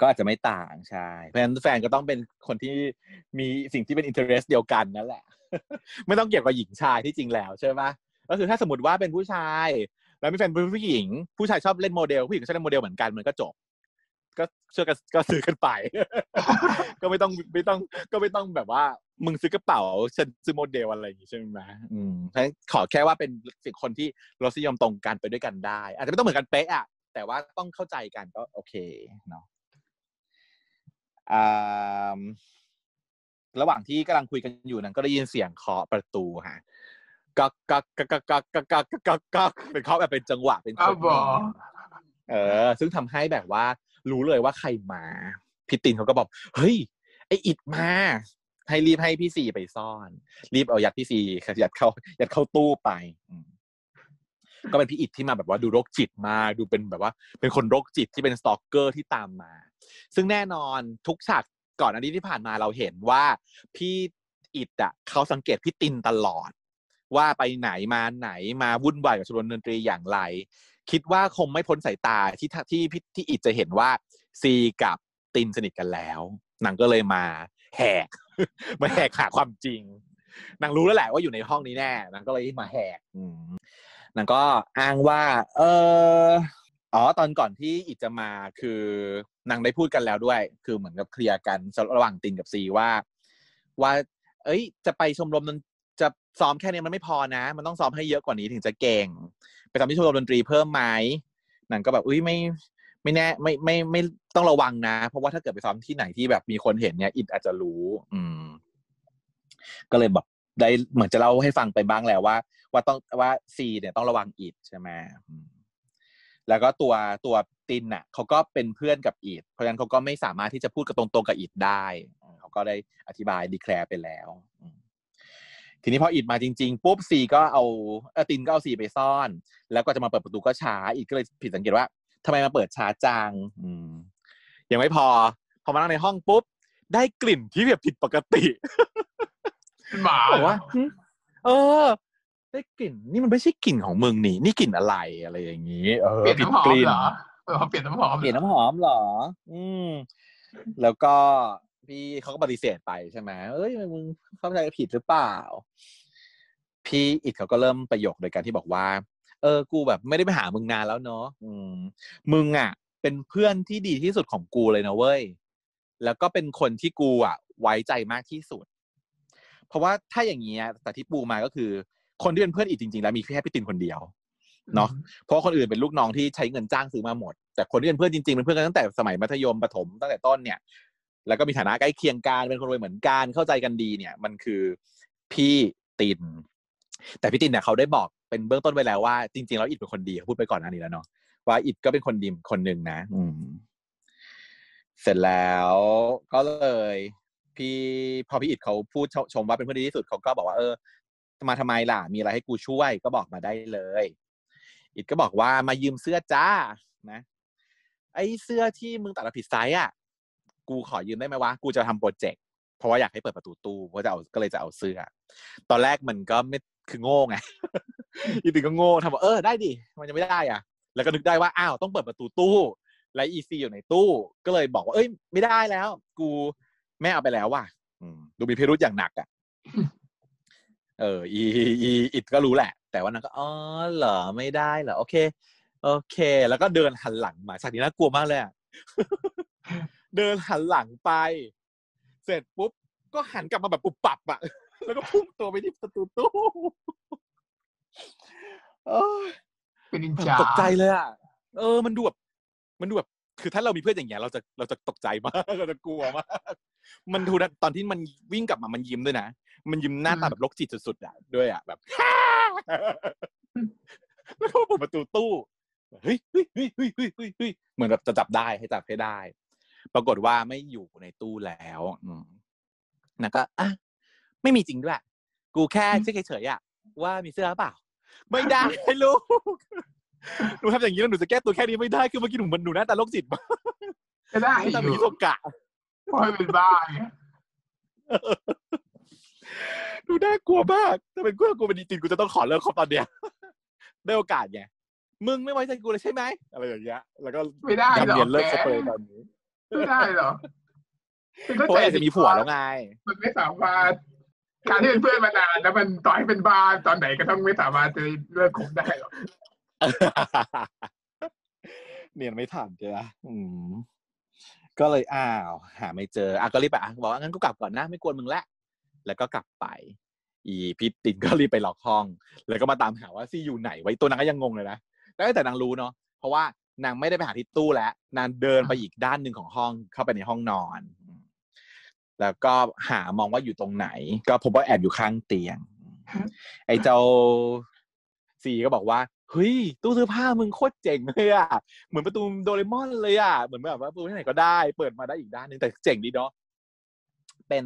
ก็อาจจะไม่ต่างใช่เพราะฉะนั้นแฟนก็ต้องเป็นคนที่มีสิ่งที่เป็น interest เดียวกันนั่นแหละ ไม่ต้องเกี่ยวกับหญิงชายที่จริงแล้วใช่ไหม ก็คือถ้าสมมติว่าเป็นผู้ชาย แล้วมีแฟนเป็นผู้หญิง ผู้ชายชอบเล่นโมเดลผู้หญิงก็ชอบเล่นโมเดลเหมือนกันมันก็จบ ก็เชื่อกันก็ซื้อกันไป ก็ไม่ต้องไม่ต้องก็ไม่ต้องแบบว่ามึงซื้อกระเป๋าฉันซื้อโมเดลอะไรอย่างงี้ใช่ไหมอืมฉะนั้นขอแค่ว่าเป็นสิ่งคนที่รสนิยมตรงกันไปด้วยกันได้ อาจจะไม่ต้องเหมือนกันเป๊ะอะแต่ว่าต้องเข้าใจกันก็โอเคเนาะอ่าระหว่างที่กำลังคุยกันอยู่นั้นก็ได้ยินเสียงเคาะประตูฮะ กักกักกักกักกักกักกักกักกักเป็นเคาะแบบเป็นจังหวะเป็นบ้าบอเออ ซึ่งทำให้แบบว่า รู้เลยว่าใครมาพี่ตินเขาก็บอก เฮ้ย ไออิดมา ให้รีบให้พี่ซีไปซ่อน รีบเอายัดพี่ซียัดเข้ายัดเข้าตู้ไปก็เป็นพี่อิดที่มาแบบว่าดูโรคจิตมาดูเป็นแบบว่า เป็นคนโรคจิตที่เป็น stalker ที่ตามมา ซึ่งแน่นอนทุกฉากก่อนอันนี้ที่ผ่านมาเราเห็นว่าพี่อิดอะเขาสังเกตพี่ตินตลอด ว่าไปไหนมาไหนมาวุ่นวายกับชมรมดนตรีอย่างไร คิดว่าคงไม่พ้นสายตาที่ที่พี่ที่อิดจะเห็นว่าซีกับตินสนิทกันแล้วนางก็เลยมาแหกมาแหกหาความจริงนางรู้แล้วแหละว่าอยู่ในห้องนี้แน่นางก็เลยมาแหกนางก็อ้างว่า เอออ๋อตอนก่อนที่อิดจะมาคือนางได้พูดกันแล้วด้วย คือเหมือนกับเคลียร์กันระหว่างตินกับซีว่า ว่า เอ้ย จะไปชมรมดน จะซ้อมแค่นี้มันไม่พอนะ มันต้องซ้อมให้เยอะกว่านี้ถึงจะเก่ง ไปทำที่ชมรมดนตรีเพิ่มไหมหนังก็แบบอุ้ยไม่ไม่แน่ไม่ไม่ไม่ต้องระวังนะ เพราะว่าถ้าเกิดไปซ้อมที่ไหนที่แบบมีคนเห็นเนี่ยอิดอาจจะรู้ อืม ก็เลยแบบได้เหมือนจะเล่าให้ฟังไปบ้างแล้วว่า ว่าต้องว่าซีเนี่ยต้องระวังอิดใช่ไหมแล้วก็ตัวตัวตินน่ะเขาก็เป็นเพื่อนกับอิดเพราะฉะนั้นเขาก็ไม่สามารถที่จะพูดกับตรงๆกับอิดได้เขาก็ได้อธิบายดีแคลร์ไปแล้วอื ทีนี้พออิดมาจริงๆปุ๊บซีก็เอาเออตินก็เอาซีไปซ่อน แล้วก็จะมาเปิดประตูก็ช้าอิดก็เลยผิดสังเกตว่าทำไมมาเปิดช้าจังอืมยังไม่พอ พอมานั่งในห้องปุ๊บ ได้กลิ่นที่แบบผิดปกติหมาบอกว่าหึเออ ได้กลิ่น นี่มันไม่ใช่กลิ่นของมึงนี่ นี่กลิ่นอะไรอะไรอย่างนี้เออเปลี่ยนผิดน้ำหอมกลิ่นเหรอเออเปลี่ยนน้ำหอมเปลี่ยนน้ำหอมเหรอ อืมแล้วก็ พี่เขาก็ปฏิเสธไปใช่ไหมเอ้ยมึงเข้าใจผิดหรือเปล่า พี่อิดเขาก็เริ่มประโยคโดยการที่บอกว่า เออ กูแบบไม่ได้ไปหามึงนานแล้วเนาะอืมมึงอะ เป็นเพื่อนที่ดีที่สุดของกูเลยนะเว้ย แล้วก็เป็นคนที่กูอะ ไว้ใจมากที่สุด เพราะว่าถ้าอย่างเงี้ยแต่ที่ปูมาก็คือ คนที่เป็นเพื่อนอีกจริง ๆ แล้วมีแค่พี่ตินคนเดียวเนาะเพราะคนอื่นเป็นลูกน้องที่ใช้เงินจ้างซื้อมาหมด แต่คนที่เป็นเพื่อนจริงๆเป็นเพื่อนกันตั้งแต่สมัยมัธยมประถมตั้งแต่ต้นเนี่ย แล้วก็มีฐานะใกล้เคียงกันเป็นคนรวยเหมือนกันเข้าใจกันดีเนี่ย มันคือพี่ติน แต่พี่ตินเนี่ยเขาได้บอกเป็นเบื้องต้นไว้แล้วว่าจริงๆแล้วอิดเป็นคนดีเขาพูดไปก่อนหน้านี้แล้วเนาะว่าอิดก็เป็นคนดีคนหนึ่งนะ อืม เสร็จแล้วก็เลย พี่พอพี่อิดเขาพูดชชมว่าเป็นเพื่อนดีที่สุดเขาก็บอกว่าเออมาทำไมล่ะ มีอะไรให้กูช่วยก็บอกมาได้เลย อิดก็บอกว่ามายืมเสื้อจ้านะ ไอ้เสื้อที่มึงตัดผิดไซส์อะ กูขอยืมได้ไหมวะ กูจะทำโปรเจกต์เพราะว่าอยากให้เปิดประตูตู้เพราะจะเอาก็เลยจะเอาเสื้อ ตอนแรกมันก็ไม่คือโง่ไงอีติก็โง่ทำบอกเออได้ดิมันยังไม่ได้อะ แล้วก็นึกได้ว่าอ้าวต้องเปิดประตูตู้และอีซีอยู่ในตู้ ก็เลยบอกว่าเอ้ย ไม่ได้แล้ว กูแม่เอาไปแล้วว่ะดูมีพิรุธอย่างหนักอะเอออีอีอิดก็รู้แหละ แต่ว่านางก็อ๋อเหรอไม่ได้เหรอโอเค โอเค แล้วก็เดินหันหลังมาฉากนี้น่ากลัวมากเลยอะ เดินหันหลังไป เสร็จปุ๊บก็หันกลับมาแบบปุบปับอะแล้วก็พุ่งตัวไปที่ประตูตู้เอ้ยเป็นนินแบบจาตกใจเลยอะเออ มันดูแบบมันดูแบบคือถ้าเรามีเพื่อนอย่างเงี้ยเราจะเราจะตกใจมากเราจะกลัวมากมันดูนะตอนที่มันวิ่งกลับมามันยิ้มด้วยนะมันยิ้มหน้าตาแบบโรคจิตสุดๆอะด้วยอะแบบแล้วก็เปิดประตูตู้เฮ้ยเฮ้ยเฮ้ยเฮ้ยเฮ้ยเฮ้ยเฮ้ยเหมือนแบบจะจับได้ให้จับให้ได้ ปรากฏว่าไม่อยู่ในตู้แล้วอืมนางก็อะไม่มีจริงด้วยกูแค่เช็คเฉยๆอะว่ามีเสื้อหรือเปล่า ไม่ได้ลูกหนูทำอย่างนี้แล้วหนูจะแก้ตัวแค่นี้ไม่ได้คือเมื่อกี้หนูมันหนูหน้าตาโรคจิตมากก็ได้หน้าอตาเหมือนยู่ฮิโซกะเพราะให้เป็นบ้าไงหนูน่ากลัวมากถ้าเป็นกูกูเป็นดีจินกูจะต้องขอเลิกคบตอนเนี้ยได้โอกาสไงมึงไม่ไว้ใจกูเลยใช่ไหมอะไรอย่างเงี้ยแล้วก็ไม่ได้หรยำอกเรียนเลิกแกคบเลยตอนนี้ ไม่ได้หรอกคือเพเข้าราะใจว่าอยากจะมีผัวแล้วไง มันไม่สามารถ การที่เป็นเพื่อนมานานแล้วมันต่อให้เป็นบ้าตอนไหนก็ต้องไม่สามารถจะเลิกคบได้หรอกเนียนไม่ทันใช่ไหมอืมก็เลยอ้าว หาไม่เจออะก็รีบไปอะบอกว่างั้นกูกลับก่อนนะไม่กวนมึงละแล้วก็กลับไป อีพิตินก็รีบไปล็อกห้อง แล้วก็มาตามหาว่าซี่อยู่ไหนไว้ตัวนางก็ยังงงเลยนะแล้วแต่นางรู้เนาะเพราะว่า นางไม่ได้ไปหาที่ตู้แล้วนางเดินไปอีกด้านหนึ่งของห้องเข้าไปในห้องนอนอืมแล้วก็หามองว่าอยู่ตรงไหน ก็พบว่าแอบอยู่ข้างเตียง ไอ้เจ้าซีก็บอกว่าเฮ้ยตู้เสื้อผ้ามึงโคตรเจ๋งเลยอะเหมือนประตูโดเรมอนเลยอะเหมือนแบบว่าประตูที่ไหนก็ได้ เปิดมาได้อีกด้านหนึงแต่เจ๋งดีเนาะเป็น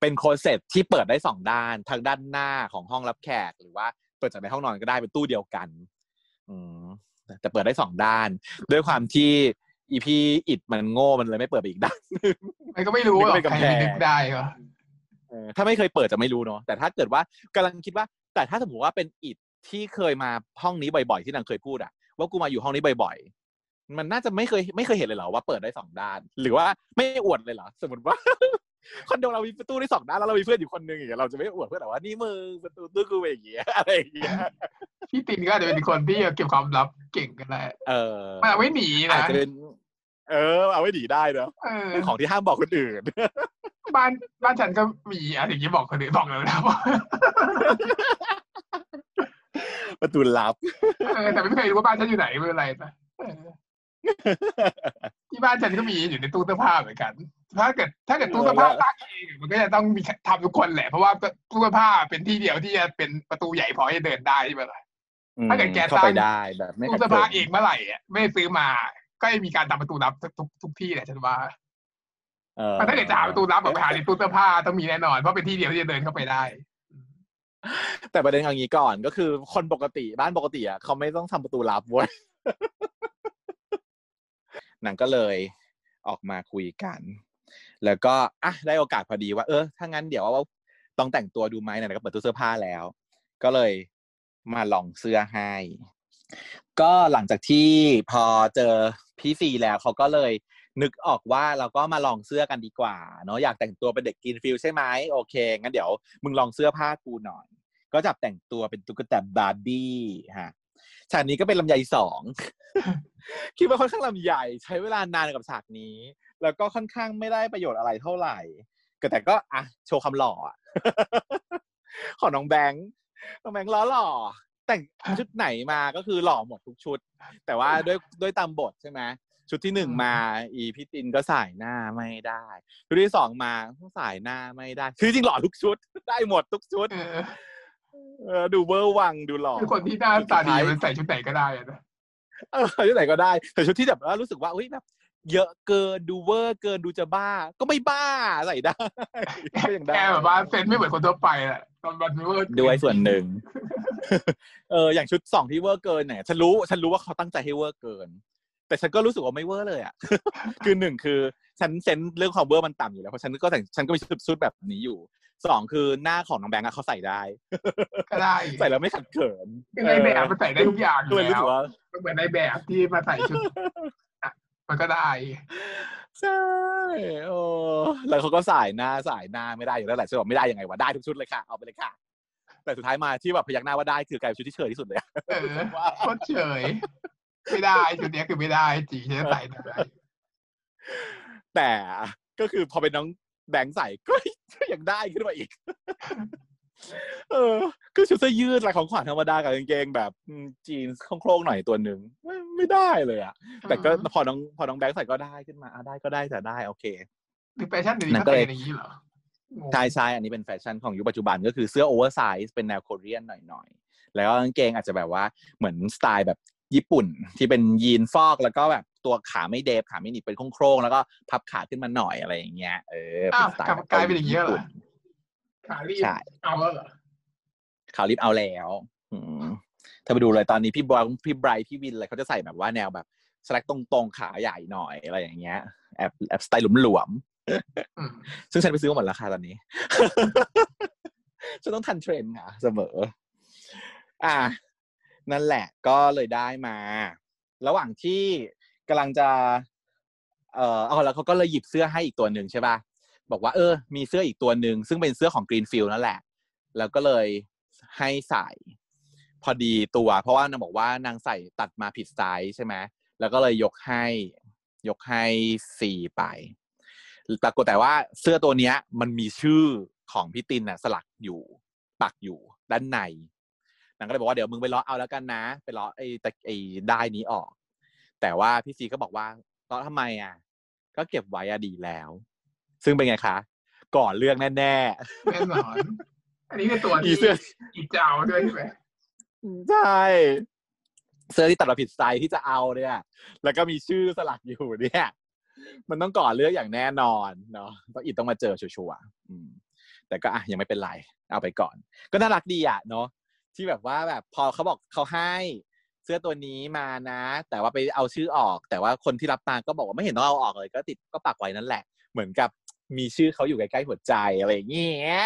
เป็นโคเซ็ตที่เปิดได้สองด้านทางด้านหน้าของห้องรับแขกหรือว่าเปิดจากในห้องนอนก็ได้เป็นตู้เดียวกัน อืม แต่เปิดได้สองด้าน ด้วยความที่อีพีอิดมันโง่มันเลยไม่เปิดไปอีกด้านหนึ่งมันก็ไม่รู้หรอกนึกเป็นใครกำแพงจะนึกได้เหรอเออถ้าไม่เคยเปิดจะไม่รู้เนาะแต่ถ้าเกิดว่ากำลังคิดว่า แต่ถ้าสมมติว่าเป็นอิดที่เคยมาห้องนี้บ่อยๆ ที่นางเคยพูดอะว่ากูมาอยู่ห้องนี้บ่อยๆ มันน่าจะไม่เคยไม่เคยเห็นเลยเหรอว่าเปิดได้สองด้าน หรือว่าไม่อวดเลยเหรอสมมติว่า คอนโดเรามีประตูได้สองด้านแล้วเรามีเพื่อนอยู่คนหนึ่งอย่างเงี้ยเราจะไม่อวดเพื่อนหรอว่านี่มึงประตูตู้กูเป็นอย่างเงี้ยอะไรอย่างเงี้ยพี่ตินก็อาจจะเป็นคนที่เก็บความลับเก่งกันแหละเออมันเอาไว้หนีอาจนะจะเป็นเออ เอาไว้หนีได้เนอะเออเป็นของที่ห้ามบอกคนอื่น บ้านบ้านฉันก็มีอะไรอย่างนี้บอกคนอื่นบอกเลยนะว่าประตูลับเออแต่ไม่เคยรู้ว่าบ้านฉันอยู่ไหนไม่เป็นไรนะเออ ที่บ้านฉันก็มีอยู่ในตู้เสื้อผ้าเหมือนกัน ถ้าเกิด ถ้าเกิดตู้เสื้อผ้าตั้งเองมันก็จะต้องมีทำทุกคนแหละ เพราะว่าตู้เสื้อผ้าเป็นที่เดียวที่จะเป็นประตูใหญ่พอให้เดินได้ใช่ไหมล่ะอืมถ้าเกิดแกเข้าสร้างไปได้แบบไม่ตู้เสื้อผ้าเองเมื่อไหร่อะไม่ได้ซื้อมา ก็จะมีการทำประตูลับทุกทุกที่แหละฉันว่าเออถ้าเกิดจะหาประตูลับแบบไปหาในตู้เสื้อผ้าต้องมีแน่นอน เพราะเป็นที่เดียวที่จะเดินเข้าไปได้แต่ประเด็นอย่างนี้ก่อนก็คือคนปกติบ้านปกติอะเขาไม่ต้องทำประตูลับเว้ย นางก็เลยออกมาคุยกัน แล้วก็อะได้โอกาสพอดีว่า เออถ้างั้นเดี๋ยวว่าต้องแต่งตัวดูไหมนๆก็เปิดตู้เสื้อผ้าแล้ว ก็เลยมาลองเสื้อให้ ก็หลังจากที่พอเจอพี่ซีแล้วเขาก็เลยนึกออกว่าเราก็มาลองเสื้อกันดีกว่าเนาะอยากแต่งตัวเป็นเด็กกินฟิลใช่ไหมโอเคงั้นเดี๋ยวมึงลองเสื้อผ้ากูหน่อย ก็จับแต่งตัวเป็นตุ๊กตาบาร์บี้ฮะ ฉากนี้ก็เป็นลำไยสองคิดว่าค่อนข้างลำใหญ่ใช้เวลานานกับฉากนี้ แล้วก็ค่อนข้างไม่ได้ประโยชน์อะไรเท่าไหร่ก็แต่ก็อะโชว์คำหล่ออะของน้องแบงค์น้องแบงค์ล้อหล่อ แต่งชุดไหนมาก็คือหล่อหมดทุกชุด แต่ว่าด้วยด้วยตามบทใช่ไหมชุดที่หนึ่งมา อีพี่ตินก็ใส่หน้าไม่ได้ ชุดที่สองมาก็ใส่หน้าไม่ได้ คือจริงๆหล่อทุกชุด ได้หมดทุกชุด เออเออดูเวอร์วังดูหล่อคือคนที่หน้าตาดีมันใส่ชุดไหนก็ได้อะนะเออชุดไหนก็ได้แต่ชุดที่แบบว่ารู้สึกว่าอุ้ยแบบเยอะเกินดูเวอร์เกินดูจะบ้า ก็ไม่บ้าใส่ได้ก็ยังได้แกแบบว่า sense ไม่เหมือนคนทั่วไปแหละตอนบันเวอร์ด้วยส่วนหนึ่งเอออย่างชุดสองที่เวอร์เกินเนี่ยฉันรู้ฉันรู้ว่าเขาตั้งใจให้เวอร์เกิน แต่ฉันก็รู้สึกว่าไม่เวอร์เลยอะคือหนึ่งคือฉัน sense เรื่องความเวอร์มันต่ำอยู่แล้วเพราะฉันก็แต่งฉันก็มีชุดชุดแบบนี้อยู่สองคือหน้าของน้องแบงค์อะเขาใส่ได้ก็ได้ใส่แล้วไม่ขัดเขินคือในแบบมันใส่ได้ทุกอย่างอก็ยู่เลยรู้แล้สึวกว่ามันเหมือนในแบบที่มาใส่ชุดอะมันก็ได้ใช่โอ้แล้วเขาก็สายหน้าสายหน้าไม่ได้อยู่แล้วแหละฉันบอกไม่ได้ยังไงวะได้ทุกชุดเลยค่ะเอาไปเลยค่ะแต่สุดท้ายมาที่แบบพยักหน้าว่าได้คือกลายเป็นชุดที่เชยที่สุดเลยอะเออโคตรเฉย ไม่ได้ชุดเนี้ยคือไม่ได้จริงฉันจะใส่ได้แต่ก็คือพอเป็นน้องแบงค์ใส่ก็ก็ยังได้ขึ้นมาอีก เออคือชุดเสื้อยืดลายของขวัญธรรมดากับกางเกงแบบอืมยีนส์โคร่งๆหน่อยตัวหนึ่งไม่ไม่ได้เลยอะ แต่ก็พอน้องพอน้องแบงค์ใส่ก็ได้ขึ้นมาอะได้ก็ได้แต่ได้โอเคหรือแฟชั่นเดี๋ยวนี้นั่นเขาก็ใส่เลยกันอย่างนี้เหรอใช่ใช่อันนี้เป็นแฟชั่นของยุคปัจจุบันก็คือเสื้อ oversize เป็นแนว Korean หน่อยๆ แล้วก็กางเกงอาจจะแบบว่าเหมือนสไตล์แบบ ญี่ปุ่นที่เป็นยีนฟอกแล้วก็แบบตัวขาไม่เดฟขาไม่หนีบเป็นโคร่งๆแล้วก็พับขาขึ้นมาหน่อยอะไรอย่างเงี้ยเออเป็อ้าวนสไตล์กลับกลายเป็นอย่างนี้เหรอญี่ปุ่นขาลีบใช่เอาแล้วเหรอขาลีบ out แล้วอืมถ้าไปดูเลยตอนนี้พี่บอยพี่ไบรท์พี่วินอะไรเขาจะใส่แบบว่าแนวแบบ slack ตรงๆขาใหญ่หน่อยอะไรอย่างเงี้ยแอบแอบสไตล์หลวมๆอืมซึ่งฉันไปซื้อมาหมดราคาตอนนี้ฉันต้องทันเทรนด์ค่ะเสมอ อะ นั่นแหละก็เลยได้มา ระหว่างที่กำลังจะ เอ่อเอาแล้วเขาก็เลยหยิบเสื้อให้อีกตัวหนึ่งใช่ป่ะบอกว่าเออ มีเสื้ออีกตัวหนึ่งซึ่งเป็นเสื้อของ Greenfield นั่นแหละ แล้วก็เลยให้ใส่ พอดีตัว เพราะว่านางบอกว่านางใส่ตัดมาผิดไซส์ใช่ไหมแล้วก็เลยยกให้ ยกให้สี่ไปปรากฏแต่ว่าเสื้อตัวเนี้ย มันมีชื่อของพี่ตินน่ะ สลักอยู่ ปักอยู่ด้านใน นางก็เลยบอกว่าเดี๋ยวมึงไปเลาะเอาแล้วกันนะ ไปเลาะไอ้ตะไอ้ได้ายนี้ออก แต่ว่าพี่ซีก็บอกว่าเลาะทำไมอะ ก็เก็บไว้อะดีแล้ว ซึ่งเป็นไงคะ ก่อนเรื่องแน่แน่นอนอันนี้คือตัวๆอีที่เสื้ออีเจ้าด้วยใช่ไหมใช่เสื้อที่ตัดมาผิดไซส์ที่จะเอาเนี่ย แล้วก็มีชื่อสลักอยู่เนี่ย มันต้องก่อเรื่องอย่างแน่นอนเนาะต้องอิดต้องมาเจอชัวร์ๆอืมแต่ก็อะยังไม่เป็นไร เอาไปก่อน ก็น่ารักดีอะเนาะ ที่แบบว่าแบบพอเขาบอกเขาให้เสื้อตัวนี้มานะ แต่ว่าไปเอาชื่อออก แต่ว่าคนที่รับมาก็บอกว่าไม่เห็นต้องเอาออกเลย ก็ติดก็ปักไว้นั่นแหละ เหมือนกับมีชื่อเขาอยู่ใกล้ๆหัวใจอะไรอย่างเงี้ย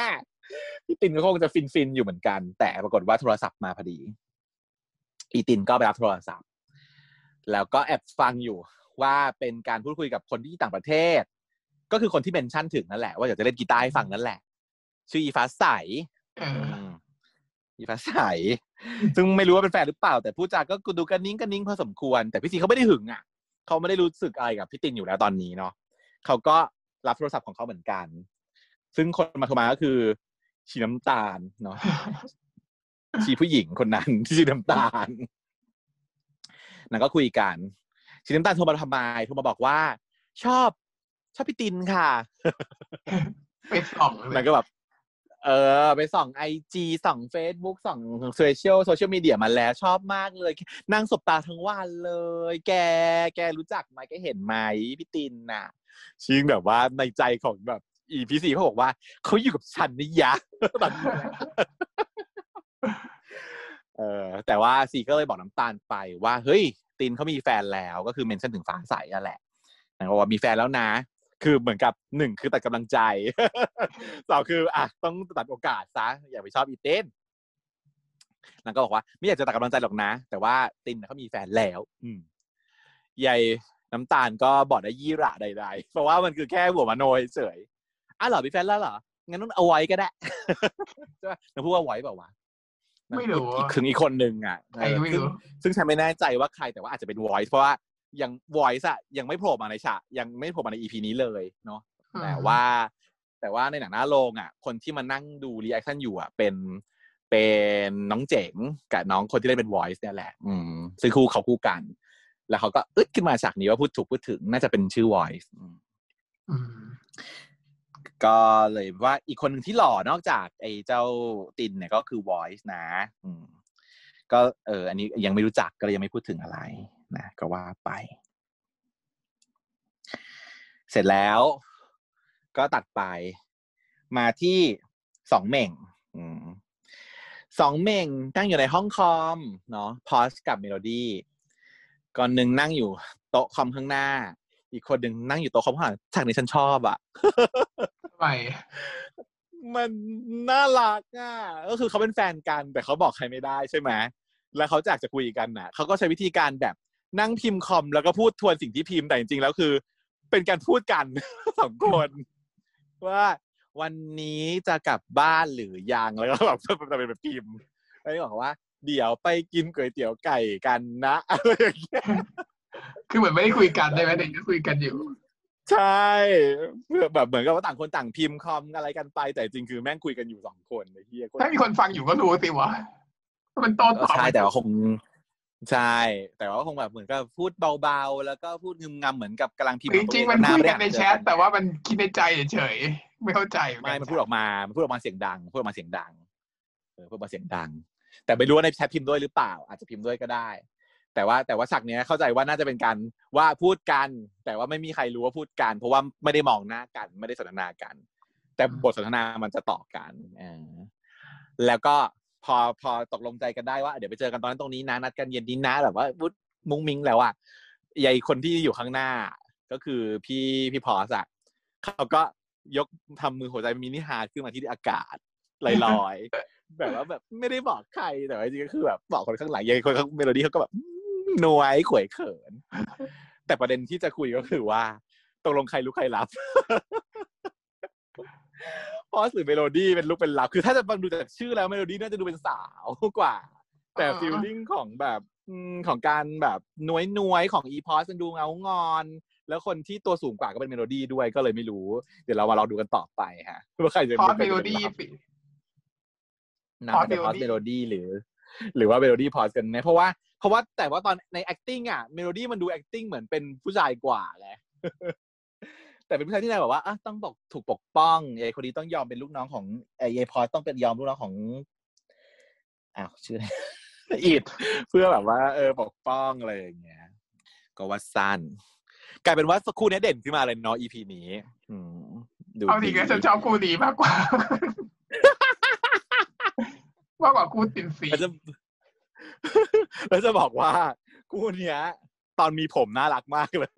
พี่ตินก็คงจะฟินๆอยู่เหมือนกัน แต่ปรากฏว่าโทรศัพท์มาพอดี อีตินก็ไปรับโทรศัพท์ แล้วก็แอบฟังอยู่ว่าเป็นการพูดคุยกับคนที่ต่างประเทศ ก็คือคนที่เมนชั่นถึงนั่นแหละว่าอยากจะเล่นกีตาร์ให้ฟังนั่นแหละ ชื่ออีฟ้าใส อออืมอีฟ้าใสซึ่งไม่รู้ว่าเป็นแฟนหรือเปล่า แต่ผู้จาก็ดูกันนิ้งกันนิ้งพอสมควร แต่พี่ซีเขาไม่ได้หึงอะเขาไม่ได้รู้สึกอะไรกับพี่ตินอยู่แล้วตอนนี้เนาะเขาก็รับโทรศัพท์ของเขาเหมือนกัน ซึ่งคนมาโทรมาก็คือชีน้ำตาลเนาะชีผู้หญิงคนนั้นที่ชื่อน้ำตาลนางก็คุยกัน ชีน้ำตาลโทรมาทำไมโทรมาบอกว่า ชอบ ชอบพี่ตินค่ะไปส่องเลมันยก็แบบ เออ ไปส่องไอจีส่องเฟซบุ๊กส่องโซเชียลโซเชียลมีเดียมาแล้วชอบมากเลย นั่งสบตาทั้งวันเลย แกแกรู้จักไหมแกเห็นไหมพี่ตินน่ะ ชิงแบบว่าในใจของแบบ อีพีซีเขาบอกว่า เขาอยู่กับฉันนี่ยะเออแต่ว่าซีก็เลยบอกน้ำตาลไปว่า เฮ้ย ตินเขามีแฟนแล้วก็คือเมนชั่นถึงฟ้าใสอะแหละนางบอกว่ามีแฟนแล้วนะ คือเหมือนกับหนึ่งคือตัดกำลังใจสองคืออะต้องตัดโอกาสซะอย่าไปชอบอีเต้นนางก็บอกว่าไม่อยากจะตัดกำลังใจหรอกนะ แต่ว่าตินน่ะเขามีแฟนแล้ว อืมยายน้ำตาลก็บอกได้ยี่หระใดๆเพราะว่ามันคือแค่หัวมโนเฉยๆอะเหรอมีแฟนแล้วเหรองั้นต้องเอาไว้ก็ได้ใช่ป่ะนางพูดว่าไว้เปล่าวะนางไม่พูดรู้อีกถึงอีกคนนึงอะใครก็ไม่ซึ่งรู้ซึ่งฉันไม่แน่ใจว่าใครแต่ว่าอาจจะเป็น voice เพราะว่า ยัง voice อะยังไม่โผล่มาในฉากยังไม่โผล่มาใน EP นี้เลยเนาะแต่ว่า แต่ว่าในหนังหน้าโรงอะคนที่มานั่งดู reaction อยู่อะเป็นเป็นน้องเจ๋งกับน้องคนที่เล่นเป็น voice เนี่ยแหละ อืมซึ่งคู่เขาคู่กัน แล้วเขาก็อึดขึ้นมาฉากนี้ว่าพูดถูกพูดถึงน่าจะเป็นชื่อ voice อืมอืมก็เลยว่าอีกคนหนึ่งที่หล่อนอกจากไอ้เจ้าตินเนี่ยก็คือ voice นะอืมก็เออ อันนี้ยังไม่รู้จักก็เลยยังไม่พูดถึงอะไร นะก็ว่าไป เสร็จแล้วก็ตัดไปมาที่สองเหม่งอืมสองเหม่งนั่งอยู่ในห้องคอมเนาะพอสกับเมโลดี้ก่อนหนึ่งนั่งอยู่โต๊ะคอมข้างหน้า อีกคนหนึ่งนั่งอยู่โต๊ะคอมข้างหลังฉากนี้ฉันชอบอะทำไมมันน่ารักอะก็คือเขาเป็นแฟนกัน แต่เขาบอกใครไม่ได้ใช่ไหมแล้วเขาจากจะคุยกันน่ะเขาก็ใช้วิธีการแบบ นั่งพิมพ์คอมแล้วก็พูดทวนสิ่งที่พิมพ์แต่จริงๆแล้วคือ เป็นการพูดกันสองคน ว่าวันนี้จะกลับบ้านหรือยังแล้วก็แบบเป็นแบบพิมพ์แล้วก็บอกว่า เดี๋ยวไปกินก๋วยเตี๋ยวไก่กันนะอะไรอย่างเงี้ยคือเหมือนไม่ได้คุยกันได้ไหมแต่ยังคุยกันอยู่ ใช่เพื่อแบบเหมือนกับว่าต่างคนต่างพิมพ์คอมอะไรกันไป แต่จริงคือแม่งคุยกันอยู่สองคนไอ้เหี้ยโคตรถ้ามีคนฟังอยู่ก็รู้สิวะว่ามันโต้ตอบใช่แต่ว่าคง ใช่ แต่ว่าคงแบบเหมือนกับพูดเบาๆ แล้วก็พูดงึมงำเหมือนกับกำลังพิมพ์จริงๆมันหาคุยไได้กันในแชทแต่ว่ามันคิดในใจเฉยๆไม่เข้าใจเหไม่กัมันพูดออกมามันพูดออกมาเสียงดังพูดออกมาเสียงดังเออพูดออกมาเสียงดัง แต่ไม่รู้ว่าในแชทพิมพ์ด้วยหรือเปล่า อาจจะพิมพ์ด้วยก็ได้ แต่ว่าแต่ว่าฉากเนี้ยเข้าใจว่าน่าจะเป็นการว่าพูดกัน แต่ว่าไม่มีใครรู้ว่าพูดกัน เพราะว่าไม่ได้มองหน้ากัน ไม่ได้สนทนากัน แต่บทสนทนามันจะต่อกันเออแล้วก็ พอพอตกลงใจกันได้ว่า เดี๋ยวไปเจอกันตอนนั้นตรงนี้นะนัดกันเย็นนี้นะแบบว่าวุฒมุ้งมิ้งแล้วอะยายคนที่อยู่ข้างหน้า ก็คือพี่พี่พอสอะเขาก็ยกทำมือหัวใจ mini heart ขึ้นมาที่อากาศลอยๆแบบว่าแบบไม่ได้บอกใครแต่ว่าจริงๆก็คือแบบบอกคนข้างหลังยายคนข้างเมโลดี้เขาก็แบบหน่วยขวยเขิน แต่ประเด็นที่จะคุยก็คือว่าตกลงใครรุกใครรับ พอสหรือเมโลดี้เป็นรุกเป็นรับคือถ้าจะฟังดูจากชื่อแล้วเมโลดี้น่าจะดูเป็นสาวกว่า แต่ฟีลลิ่งของแบบอืมของการแบบนวยนวยๆของอีพอสมันดูเงางอน แล้วคนที่ตัวสูงกว่าก็เป็นเมโลดี้ด้วยก็เลยไม่รู้ เดี๋ยวเรามาลองดูกันต่อไปฮะว่าใครจะพอใคเมรจะโลป็นดี้ลับสินะพอสแต่พอส melody เมโลดี้หรือ หรือว่าเมโลดี้พอสกันแน่เพราะว่าเพราะว่าแต่ว่าตอนใน acting อะเมโลดี้มันดู acting เหมือนเป็นผู้ชายกว่าไง แต่เป็นผู้ชายที่นายบอกว่าอะต้องบอกถูกปกป้องไอ้คนนี้ต้องยอมเป็นลูกน้องของไอ้ไอ้พอสต้องเป็นยอมลูกน้องของอ้าวชื่ออะไรอีดเพื่อแบบว่า เออปกป้องอะไรอย่างเงี้ย ก็ว่าสั้นกลายเป็นว่าคู่นี้เด่นขึ้นมาเลยเนาะ EP นี้อืมดูเอาดีดีก็ฉันชอบคู่ดีมากกว่ามากกว่าคู่ตินสีแล้วจะแล้วจะบอกว่าคู่เนี้ย ตอนมีผมน่ารักมากเลย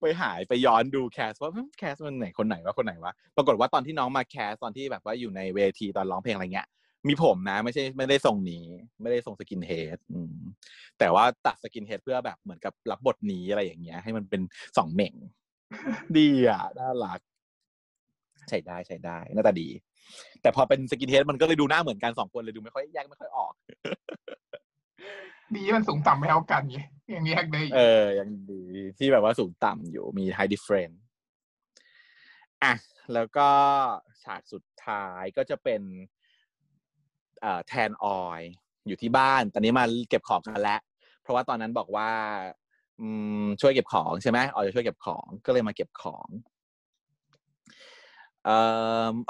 ไปหายไปย้อนดู cast ว่า cast มันไหนคนไหนวะคนไหนวะปรากฏว่าตอนที่น้องมา cast ตอนที่แบบว่าอยู่ในเวทีตอนร้องเพลงอะไรเงี้ยมีผมนะ ไม่ใช่ไม่ได้ทรงนี้ ไม่ได้ทรง skinhead แต่ว่าตัด skinhead เพื่อแบบเหมือนกับรับบทนี้อะไรอย่างเงี้ย ให้มันเป็นสองเหม่ง ดีอะน่ารัก ใช้ได้ใช้ได้หน้าตาดี แต่พอเป็น skinhead มันก็เลยดูหน้าเหมือนกันสองคนเลยดูไม่ค่อยแยกไม่ค่อยออก ดีมันสูงต่ำไม่เท่ากันไง ยังแยกได้เออ ยังดีที่แบบว่าสูงต่ำอยู่มี height different อะ แล้วก็ฉากสุดท้ายก็จะเป็นเอ่อแทนออยอยู่ที่บ้าน ตอนนี้มาเก็บของกันแล้ว เพราะว่าตอนนั้นบอกว่า อืมช่วยเก็บของใช่ไหมออยจะช่วยเก็บของก็เลยมาเก็บของ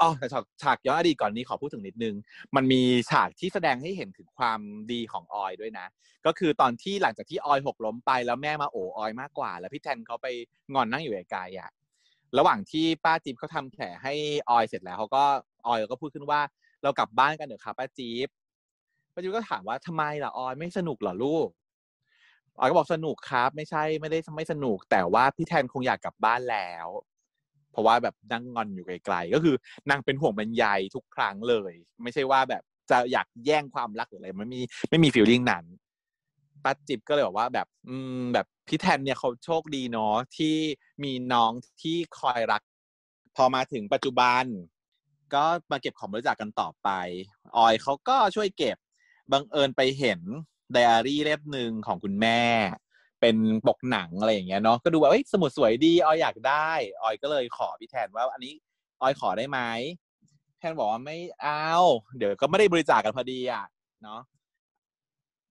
อ๋อแต่ฉากย้อนอดีตก่อนนี้ขอพูดถึงนิดนึง มันมีฉากที่แสดงให้เห็นถึงความดีของออยด้วยนะ ก็คือตอนที่หลังจากที่ออยหกล้มไปแล้วแม่มาโอบออยมากกว่า แล้วพี่แทนเขาไปงอนนั่งอยู่ไกลๆอะระหว่างที่ป้าจิ๊บเขาทำแผลให้ออยเสร็จแล้วเขาก็ออยก็พูดขึ้นว่า เรากลับบ้านกันเถอะครับป้าจิ๊บป้าจิ๊บก็ถามว่าทำไมล่ะออยไม่สนุกเหรอลูกออยก็บอกสนุกครับ ไม่ใช่ไม่ได้ไม่สนุก แต่ว่าพี่แทนคงอยากกลับบ้านแล้ว เพราะว่าแบบนั่งงอนอยู่ไกลๆก็คือนางเป็นห่วงเป็นใยทุกครั้งเลย ไม่ใช่ว่าแบบจะอยากแย่งความรักหรืออะไรไม่มีไม่มีฟีลลิ่งนั้นป้าจิบก็เลยบอกว่าแบบ อืม แบบพี่แทนเนี่ยเขาโชคดีเนาะที่มีน้องที่คอยรัก พอมาถึงปัจจุบัน ก็มาเก็บของบริจาคกันต่อไป ออยเขาก็ช่วยเก็บบังเอิญไปเห็นไดอารี่เล่มหนึ่งของคุณแม่ เป็นปกหนังอะไรอย่างเงี้ยเนาะก็ดูว่าเอ้ยสมุดสวยดีออยอยากได้ ออยก็เลยขอพี่แทนว่า อันนี้ออยขอได้ไหมแทนบอกว่าไม่เอาเดี๋ยวก็ไม่ได้บริจาคกันพอดีอะเนาะ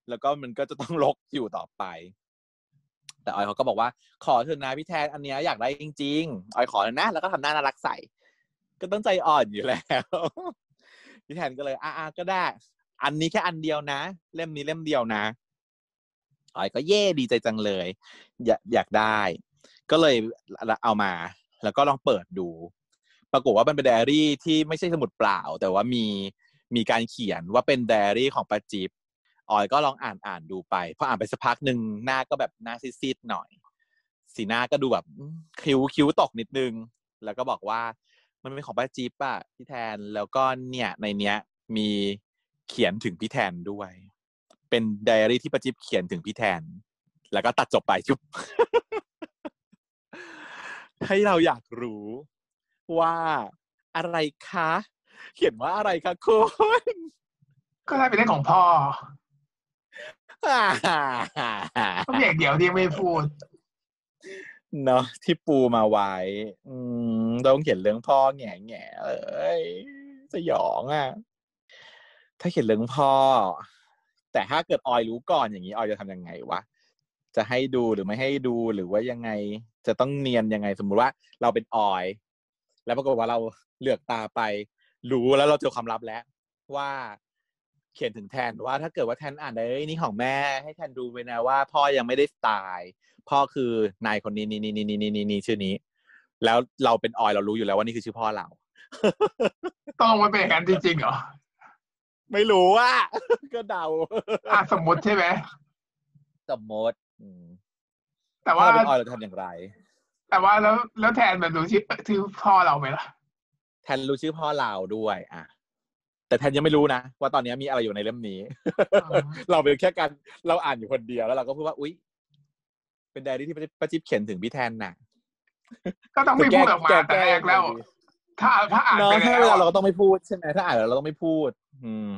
แล้วก็มันก็จะต้องลกอยู่ต่อไป แต่ออยเขาก็บอกว่า ขอเถอะนะพี่แทนอันเนี้ยอยากได้จริง ๆ ออยขอเถอะนะ แล้วก็ทำหน้าน่ารักใส่ ก็ต้องใจอ่อนอยู่แล้วพี่แทนก็เลยอ่าก็ได้ อันนี้แค่อันเดียวนะ เล่มนี้เล่มเดียวนะ ออยก็เย่ดีใจจังเลย อยากอยากได้ ก็เลยเอามา แล้วก็ลองเปิดดู ปรากฏว่ามันเป็นไดอารี่ที่ไม่ใช่สมุดเปล่า แต่ว่ามีมีการเขียนว่าเป็นไดอารี่ของปาจิบออยก็ลองอ่านอ่านดูไปพออ่านไปสักพักหนึ่งหน้าก็แบบหน้าซีดๆหน่อย สีหน้าก็ดูแบบคิ้วคิ้วตกนิดนึง แล้วก็บอกว่ามันเป็นของป้าจิ๊บอะพี่แทนแล้วก็เนี่ยในเนี้ยมีเขียนถึงพี่แทนด้วย เป็นไดอารี่ที่ป้าจิ๊บเขียนถึงพี่แทน แล้วก็ตัดจบไปจุ๊บให้เราอยากรู้ว่าอะไรคะ เขียนว่าอะไรคะคุณก็ได้เป็นเรื่องของพ่อก็เพียงเดียวที่ไม่พูด เนาะที่ปูมาไว้ อืมต้องเขียนเรื่องพ่อแง่แง่เอ้ยสยองอะ ถ้าเขียนเรื่องพ่อ แต่ถ้าเกิดออยรู้ก่อนอย่างนี้ออยจะทำยังไงวะจะให้ดูหรือไม่ให้ดูหรือว่ายังไง จะต้องเนียนยังไงสมมุติว่าเราเป็นออย แล้วปรากฏว่าเราเหลือกตาไป รู้แล้วเราเจอความลับแล้ว ว่าเขียนถึงแทนว่าถ้าเกิดว่าแทนอ่านได้นี่ของแม่ ให้แทนดูไปนะว่า พ่อยังไม่ได้ตายพ่อคือนายคนนี้นี่นี่นี่นี่นี่นี่ชื่อนี้ แล้วเราเป็นออยเรารู้อยู่แล้วว่านี่คือชื่อพ่อเรา ต้องมันเป็นอย่างนั้นจริงๆเหรอ ไม่รู้อะ ก็เดาอะสมมติใช่ไหมสมมติแต่ว่า เราเป็นออยเราจะทำอย่างไร แต่ว่าแล้วแล้วแทนแบบรู้ชื่อชื่อพ่อเราไหมล่ะ แทนรู้ชื่อพ่อเราด้วยอะแต่แทนยังไม่รู้นะ ว่าตอนนี้มีอะไรอยู่ในเล่มนี้ เราเป็นแค่การเราอ่านอยู่คนเดียวแล้วเราก็พูดว่า อุ๊ย เป็นไดอารี่ที่ป้าจิ๊บเขียนถึงพี่แทนน่ะก็ต้องไม่พูดออกมาแต่แรกแล้ว ถ้าถ้าอ่านเนาะไปถ้าแล้เวลาวเราก็ต้องไม่พูดใช่ไหมถ้าอ่านแล้วเราต้องไม่พูด อืม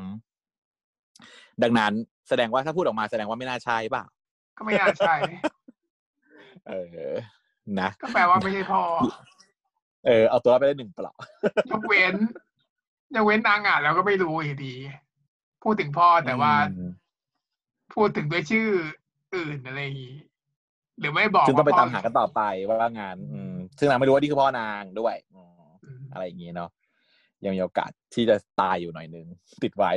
ดังนั้นแสดงว่าถ้าพูดออกมาแสดงว่าไม่น่าใช่เปล่าก็ไม่น่าใช่เออ นะก็แปลว่าไม่ใช่พ่อเออเอาตัวรอดไปได้หนึ่งเปล่ายกเว้นยกเว้นนางอ่านแล้วก็ไม่รู้อยู่ดี พูดถึงพ่อแต่ว่าอืมพูดถึงด้วยชื่ออื่นอะไรอย่างงี้หรือไม่บอกซึ่งต้องไปว่พ่ตามหากันต่อไปว่างาน อืม ซึ่งนางไม่รู้ว่านี่คือพ่อนางด้วยอืม อืมอะไรอย่างงี้เนาะยังมีโอกาสที่จะตายอยู่หน่อยนึง ติดไว้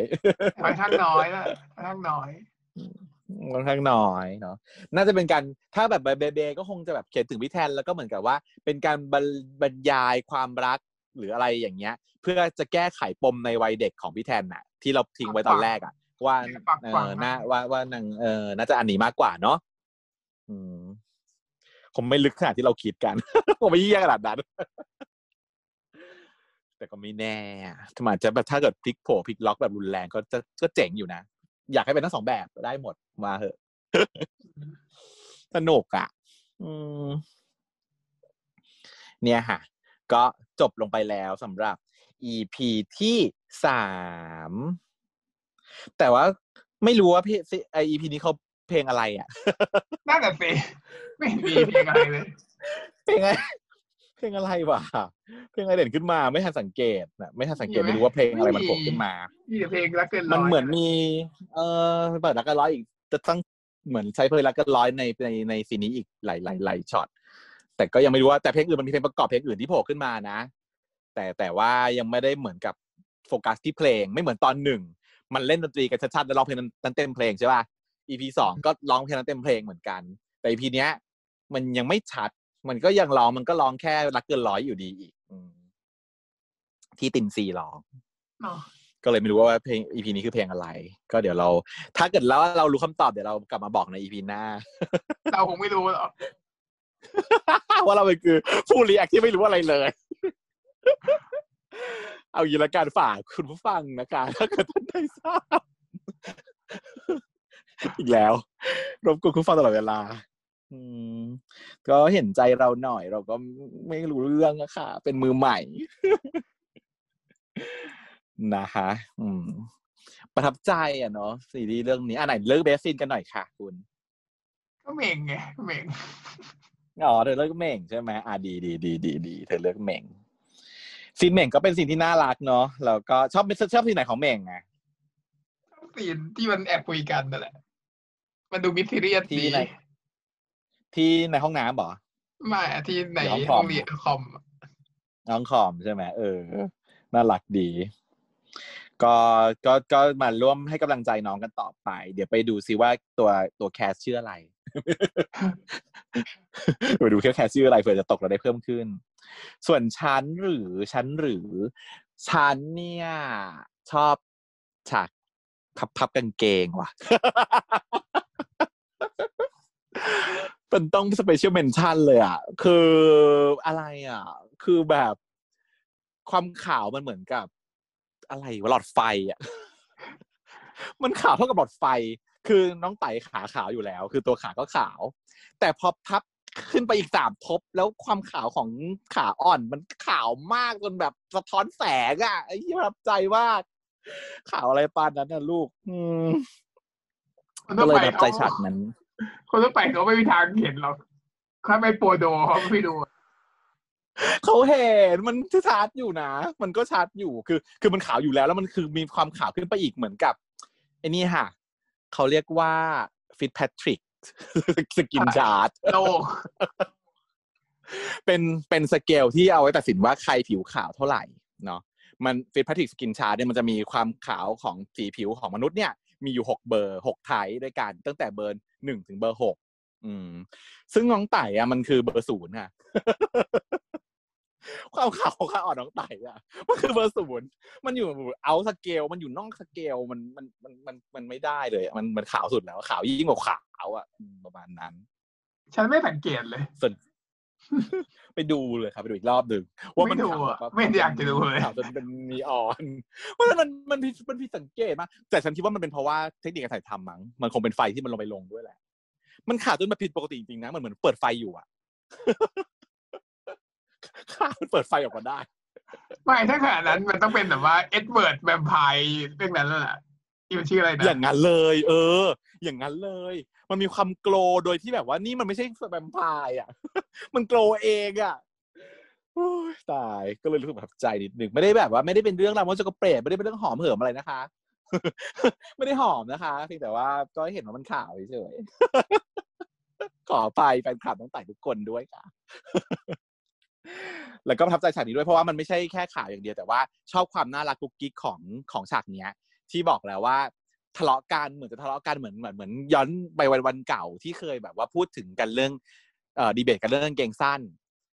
ค่อนข้างน้อยละค่อนข้างน้อยค่อนข้างน้อยเนาะน่าจะเป็นการถ้าแบบเบเบก็คงจะแบบเขียนถึงพี่แทนแล้วก็เหมือนกับว่า เป็นการบรรบรรยายความรักหรืออะไรอย่างเงี้ย เพื่อจะแก้ไขปมในวัยเด็กของพี่แทนน่ะ ที่เราทิ้งไว้ตอนแรกอะว่าฝากเอฝังอนะน่าว่าว่านางเออน่าจะอันนี้มากกว่าเนาะอืมคงไม่ลึกขนาดที่เราคิดกันคงไม่เยี่ยขนาดนั้น แต่ก็ไม่แน่อะถ้าอาจจะแบบถ้าเกิดพลิกโผพลิกล็อกแบบรุนแรงก็จะก็เจ๋งอยู่นะ อยากให้เป็นทั้งสองแบบได้หมดมาเหอะสนุกอะอืมเนี่ยค่ะ ก็จบลงไปแล้วสำหรับ EP ที่สามแต่ว่าไม่รู้ว่าพี่ไอ EP นี้เขาเพลงอะไรอะน่าจะสิไม่เห็นมีเพลงอะไรเลยเพลงอะไร เพลงอะไรวะเพลงอะไรเด่นขึ้นมาไม่ทันสังเกตนะไม่ทันสังเกตมีไหมไม่รู้ว่าเพลงอะไรมันไม่มีโผล่ขึ้นมามีแต่เพลงรักเกินร้อยมันเหมือนมี เออเปิดแล้วก็ร้อยอีกจะต้องเหมือนใช้เพลงรักกันร้อยในในในซีนนี้อีกหลายหลายหลายช็อตแต่ก็ยังไม่รู้ว่าแต่เพลงอื่นมันมีเพลงประกอบเพลงอื่นที่โผล่ขึ้นมานะ แต่แต่ว่ายังไม่ได้เหมือนกับโฟกัสที่เพลงไม่เหมือนตอนหนึ่งมันเล่นดนตรีกันชัดๆแล้วร้องเพลงนั้นเต็มเพลงใช่ป่ะ EP สองก็ร้องเพลงนั้นเต็มเพลงเหมือนกัน แต่ EP เนี้ยมันยังไม่ชัด มันก็ยังร้องมันก็ร้องแค่รักเกินร้อยอยู่ดีอีกอืมที่ตินซีร้องเนาะก็เลยไม่รู้ว่าเพลง EP นี้คือเพลงอะไร ก็เดี๋ยวเรา ถ้าเกิดแล้วเรารู้คำตอบเดี๋ยวเรากลับมาบอกใน EP หน้า เราคงไม่รู้หรอกว่าเราเป็นคือผู้รีแอคที่ไม่รู้อะไรเลย เอาอย่างละการฝากคุณผู้ฟังนะคะถ้าเกิดท่านใดทราบอีกแล้ว รบกวนคุณผู้ฟังตลอดเวลา อืมก็เห็นใจเราหน่อย เราก็ไม่รู้เรื่องอะค่ะ เป็นมือใหม่ นะฮะอืม ประทับใจอะเนาะซีรีส์เรื่องนี้อะไหนเลือก best scene กันหน่อยค่ะ คุณก็เม่งไงเม่งอ๋อเธอเลือกเหม่งใช่ไหมอะดีดีดีดีดีเธอเลือกเหม่งซีนเหม่งก็เป็นซีนที่น่ารักเนาะแล้วก็ชอบชอบซีนไหนของเหม่งอะซีนที่มันแอบคุยกันนั่นแหละ มันดู mysterious ที่ดีไหน ที่ในห้องน้ำเหรอไม่อะที่ในหรือห้ห้องคอมองเรียนคอมอะน้องคอมใช่ไหมเออ น่ารักดี ก็ก็ก็มาร่วมให้กำลังใจน้องกันต่อไป เดี๋ยวไปดูซิว่าตัวตัวแคสชื่ออะไรไปดูแค่แคสชื่ออะไรเผื่อจะตกเราได้เพิ่มขึ้น ส่วนฉันหรือฉันหรือฉันเนี่ย ชอบฉากพับพับกางเกงว่ะ เป็นต้อง special mention เลยอะ คืออะไรอะ คือแบบความขาวมันเหมือนกับ อะไรวะหลอดไฟอะ มันขาวเท่ากับหลอดไฟ คือน้องไต่ขาขาวอยู่แล้ว คือตัวขาก็ขาว แต่พอพับขึ้นไปอีกสามทบ แล้วความขาวของขาอ่อนมันขาวมากจนแบบสะท้อนแสงอะไอ้ที่ประทับใจมากขาวอะไรปานนั้นนะลูก อืมคนก็ทั่วเลยไปประทับใจฉากนั้น คนทั่วไปเขาไม่มีทางเห็นหรอกถ้าไม่โปรโดเขาไม่ดูเขาเห็นมันชัดอยู่นะ มันก็ชัดอยู่คือ คือมันขาวอยู่แล้ว แล้วมันคือมีความขาวขึ้นไปอีกเหมือนกับไอ้นี่ค่ะเขาเรียกว่า Fitzpatrick skin chart โลกเป็นเป็นสเกลที่เอาไว้ตัดสินว่าใครผิวขาวเท่าไหร่เนาะมัน Fitzpatrick skin chart เนี่ยมันจะมีความขาวของสีผิวของมนุษย์เนี่ย มีอยู่หกเบอร์หก type ด้วยกัน ตั้งแต่เบอร์หนึ่งถึงเบอร์หกอืม ซึ่งน้องไต่อะมันคือเบอร์ศูนย์ค่ะความขาวของขาอ่อนน้องไต่อะมันคือเบอร์ศูนย์มันอยู่เอาสเกลมันอยู่นอกสเกลมันมันมันมันมันไม่ได้เลยอะมันมันขาวสุดแล้วขาวยิ่งกว่าขาวอะอืมประมาณนั้น ฉันไม่สังเกตเลยส่วน ไปดูเลยครับไปดูอีกรอบหนึ่งว่ามันไม่ดูขาวอะแบบไม่อยากจะดูเลยขาวจนเป็นนีออนเพราะฉะนั้นมันมันผิดมันผิดสังเกตมากแต่ฉันคิดว่ามันเป็นเพราะว่าเทคนิคการถ่ายทำมั้งมันคงเป็นไฟที่มันลงไปลงด้วยแหละ มันขาวจนแบบผิดปกติจริงๆนะมันเหมือนเปิดไฟอยู่อะขาวมันเปิดไฟออกมาได้ไม่ถ้าขนาดนั้นมันต้องเป็นแบบว่าเอ็ดเวิร์ดแวมไพร์เรื่องนั้นแล้วล่ะที่มันชื่ออะไรนะอย่างนั้นเลย เออ อย่างนั้นเลย มันมีความโกลโดยที่แบบว่านี่มันไม่ใช่แวมไพร์อะ มันโกลเองอะตายก็เลยรู้สึกประทับใจนิดนึงไม่ได้แบบว่าไม่ได้เป็นเรื่องราวมอนสกเปรตไม่ได้เป็นเรื่องหอมเหิมอะไรนะคะ ไม่ได้หอมนะคะเพียงแต่ว่าก็เห็นว่ามันข่าวเฉยขอไปแฟนคลับต้องไต่ทุกคนด้วยค่ะ แล้วก็ประทับใจฉากนี้ด้วยเพราะว่ามันไม่ใช่แค่ข่าวอย่างเดียวแต่ว่าชอบความน่ารักกุ๊กกิ๊กของของฉากเนี้ย ที่บอกแล้วว่า ทะเลาะกันเหมือนจะทะเลาะกันเหมือนเหมือนเหมือนย้อนไปวันวันเก่าที่เคยแบบว่าพูดถึงกันเรื่องเอ่อดีเบตกันเรื่องเกงสั้น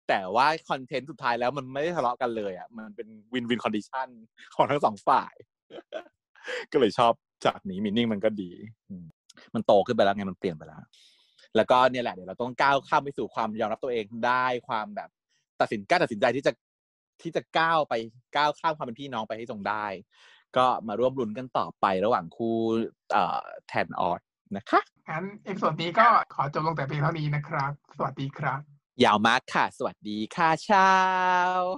แต่ว่า content สุดท้ายแล้วมันไม่ได้ทะเลาะกันเลยอะมันเป็น win-win condition ของทั้งสองฝ่าย ก็เลยชอบฉากนี้ meaning มันก็ดีมันโตขึ้นไปแล้วไงมันเปลี่ยนไปแล้ว แล้วก็เนี่ยแหละเดี๋ยวเราต้องก้าวข้ามไปสู่ความยอมรับตัวเองได้ความแบบตัดสินกล้าตัดสินใจที่จะที่จะก้าวไปก้าวข้ามความเป็นพี่น้องไปให้ตรงได้ ก็มาร่วมลุ้นกันต่อไประหว่างคู่เอ่อแทนออดนะคะงั้น episode นี้ก็ขอจบลงแต่เพียงเท่านี้นะครับ สวัสดีครับ ยาวมากค่ะ สวัสดีค่ะเช้า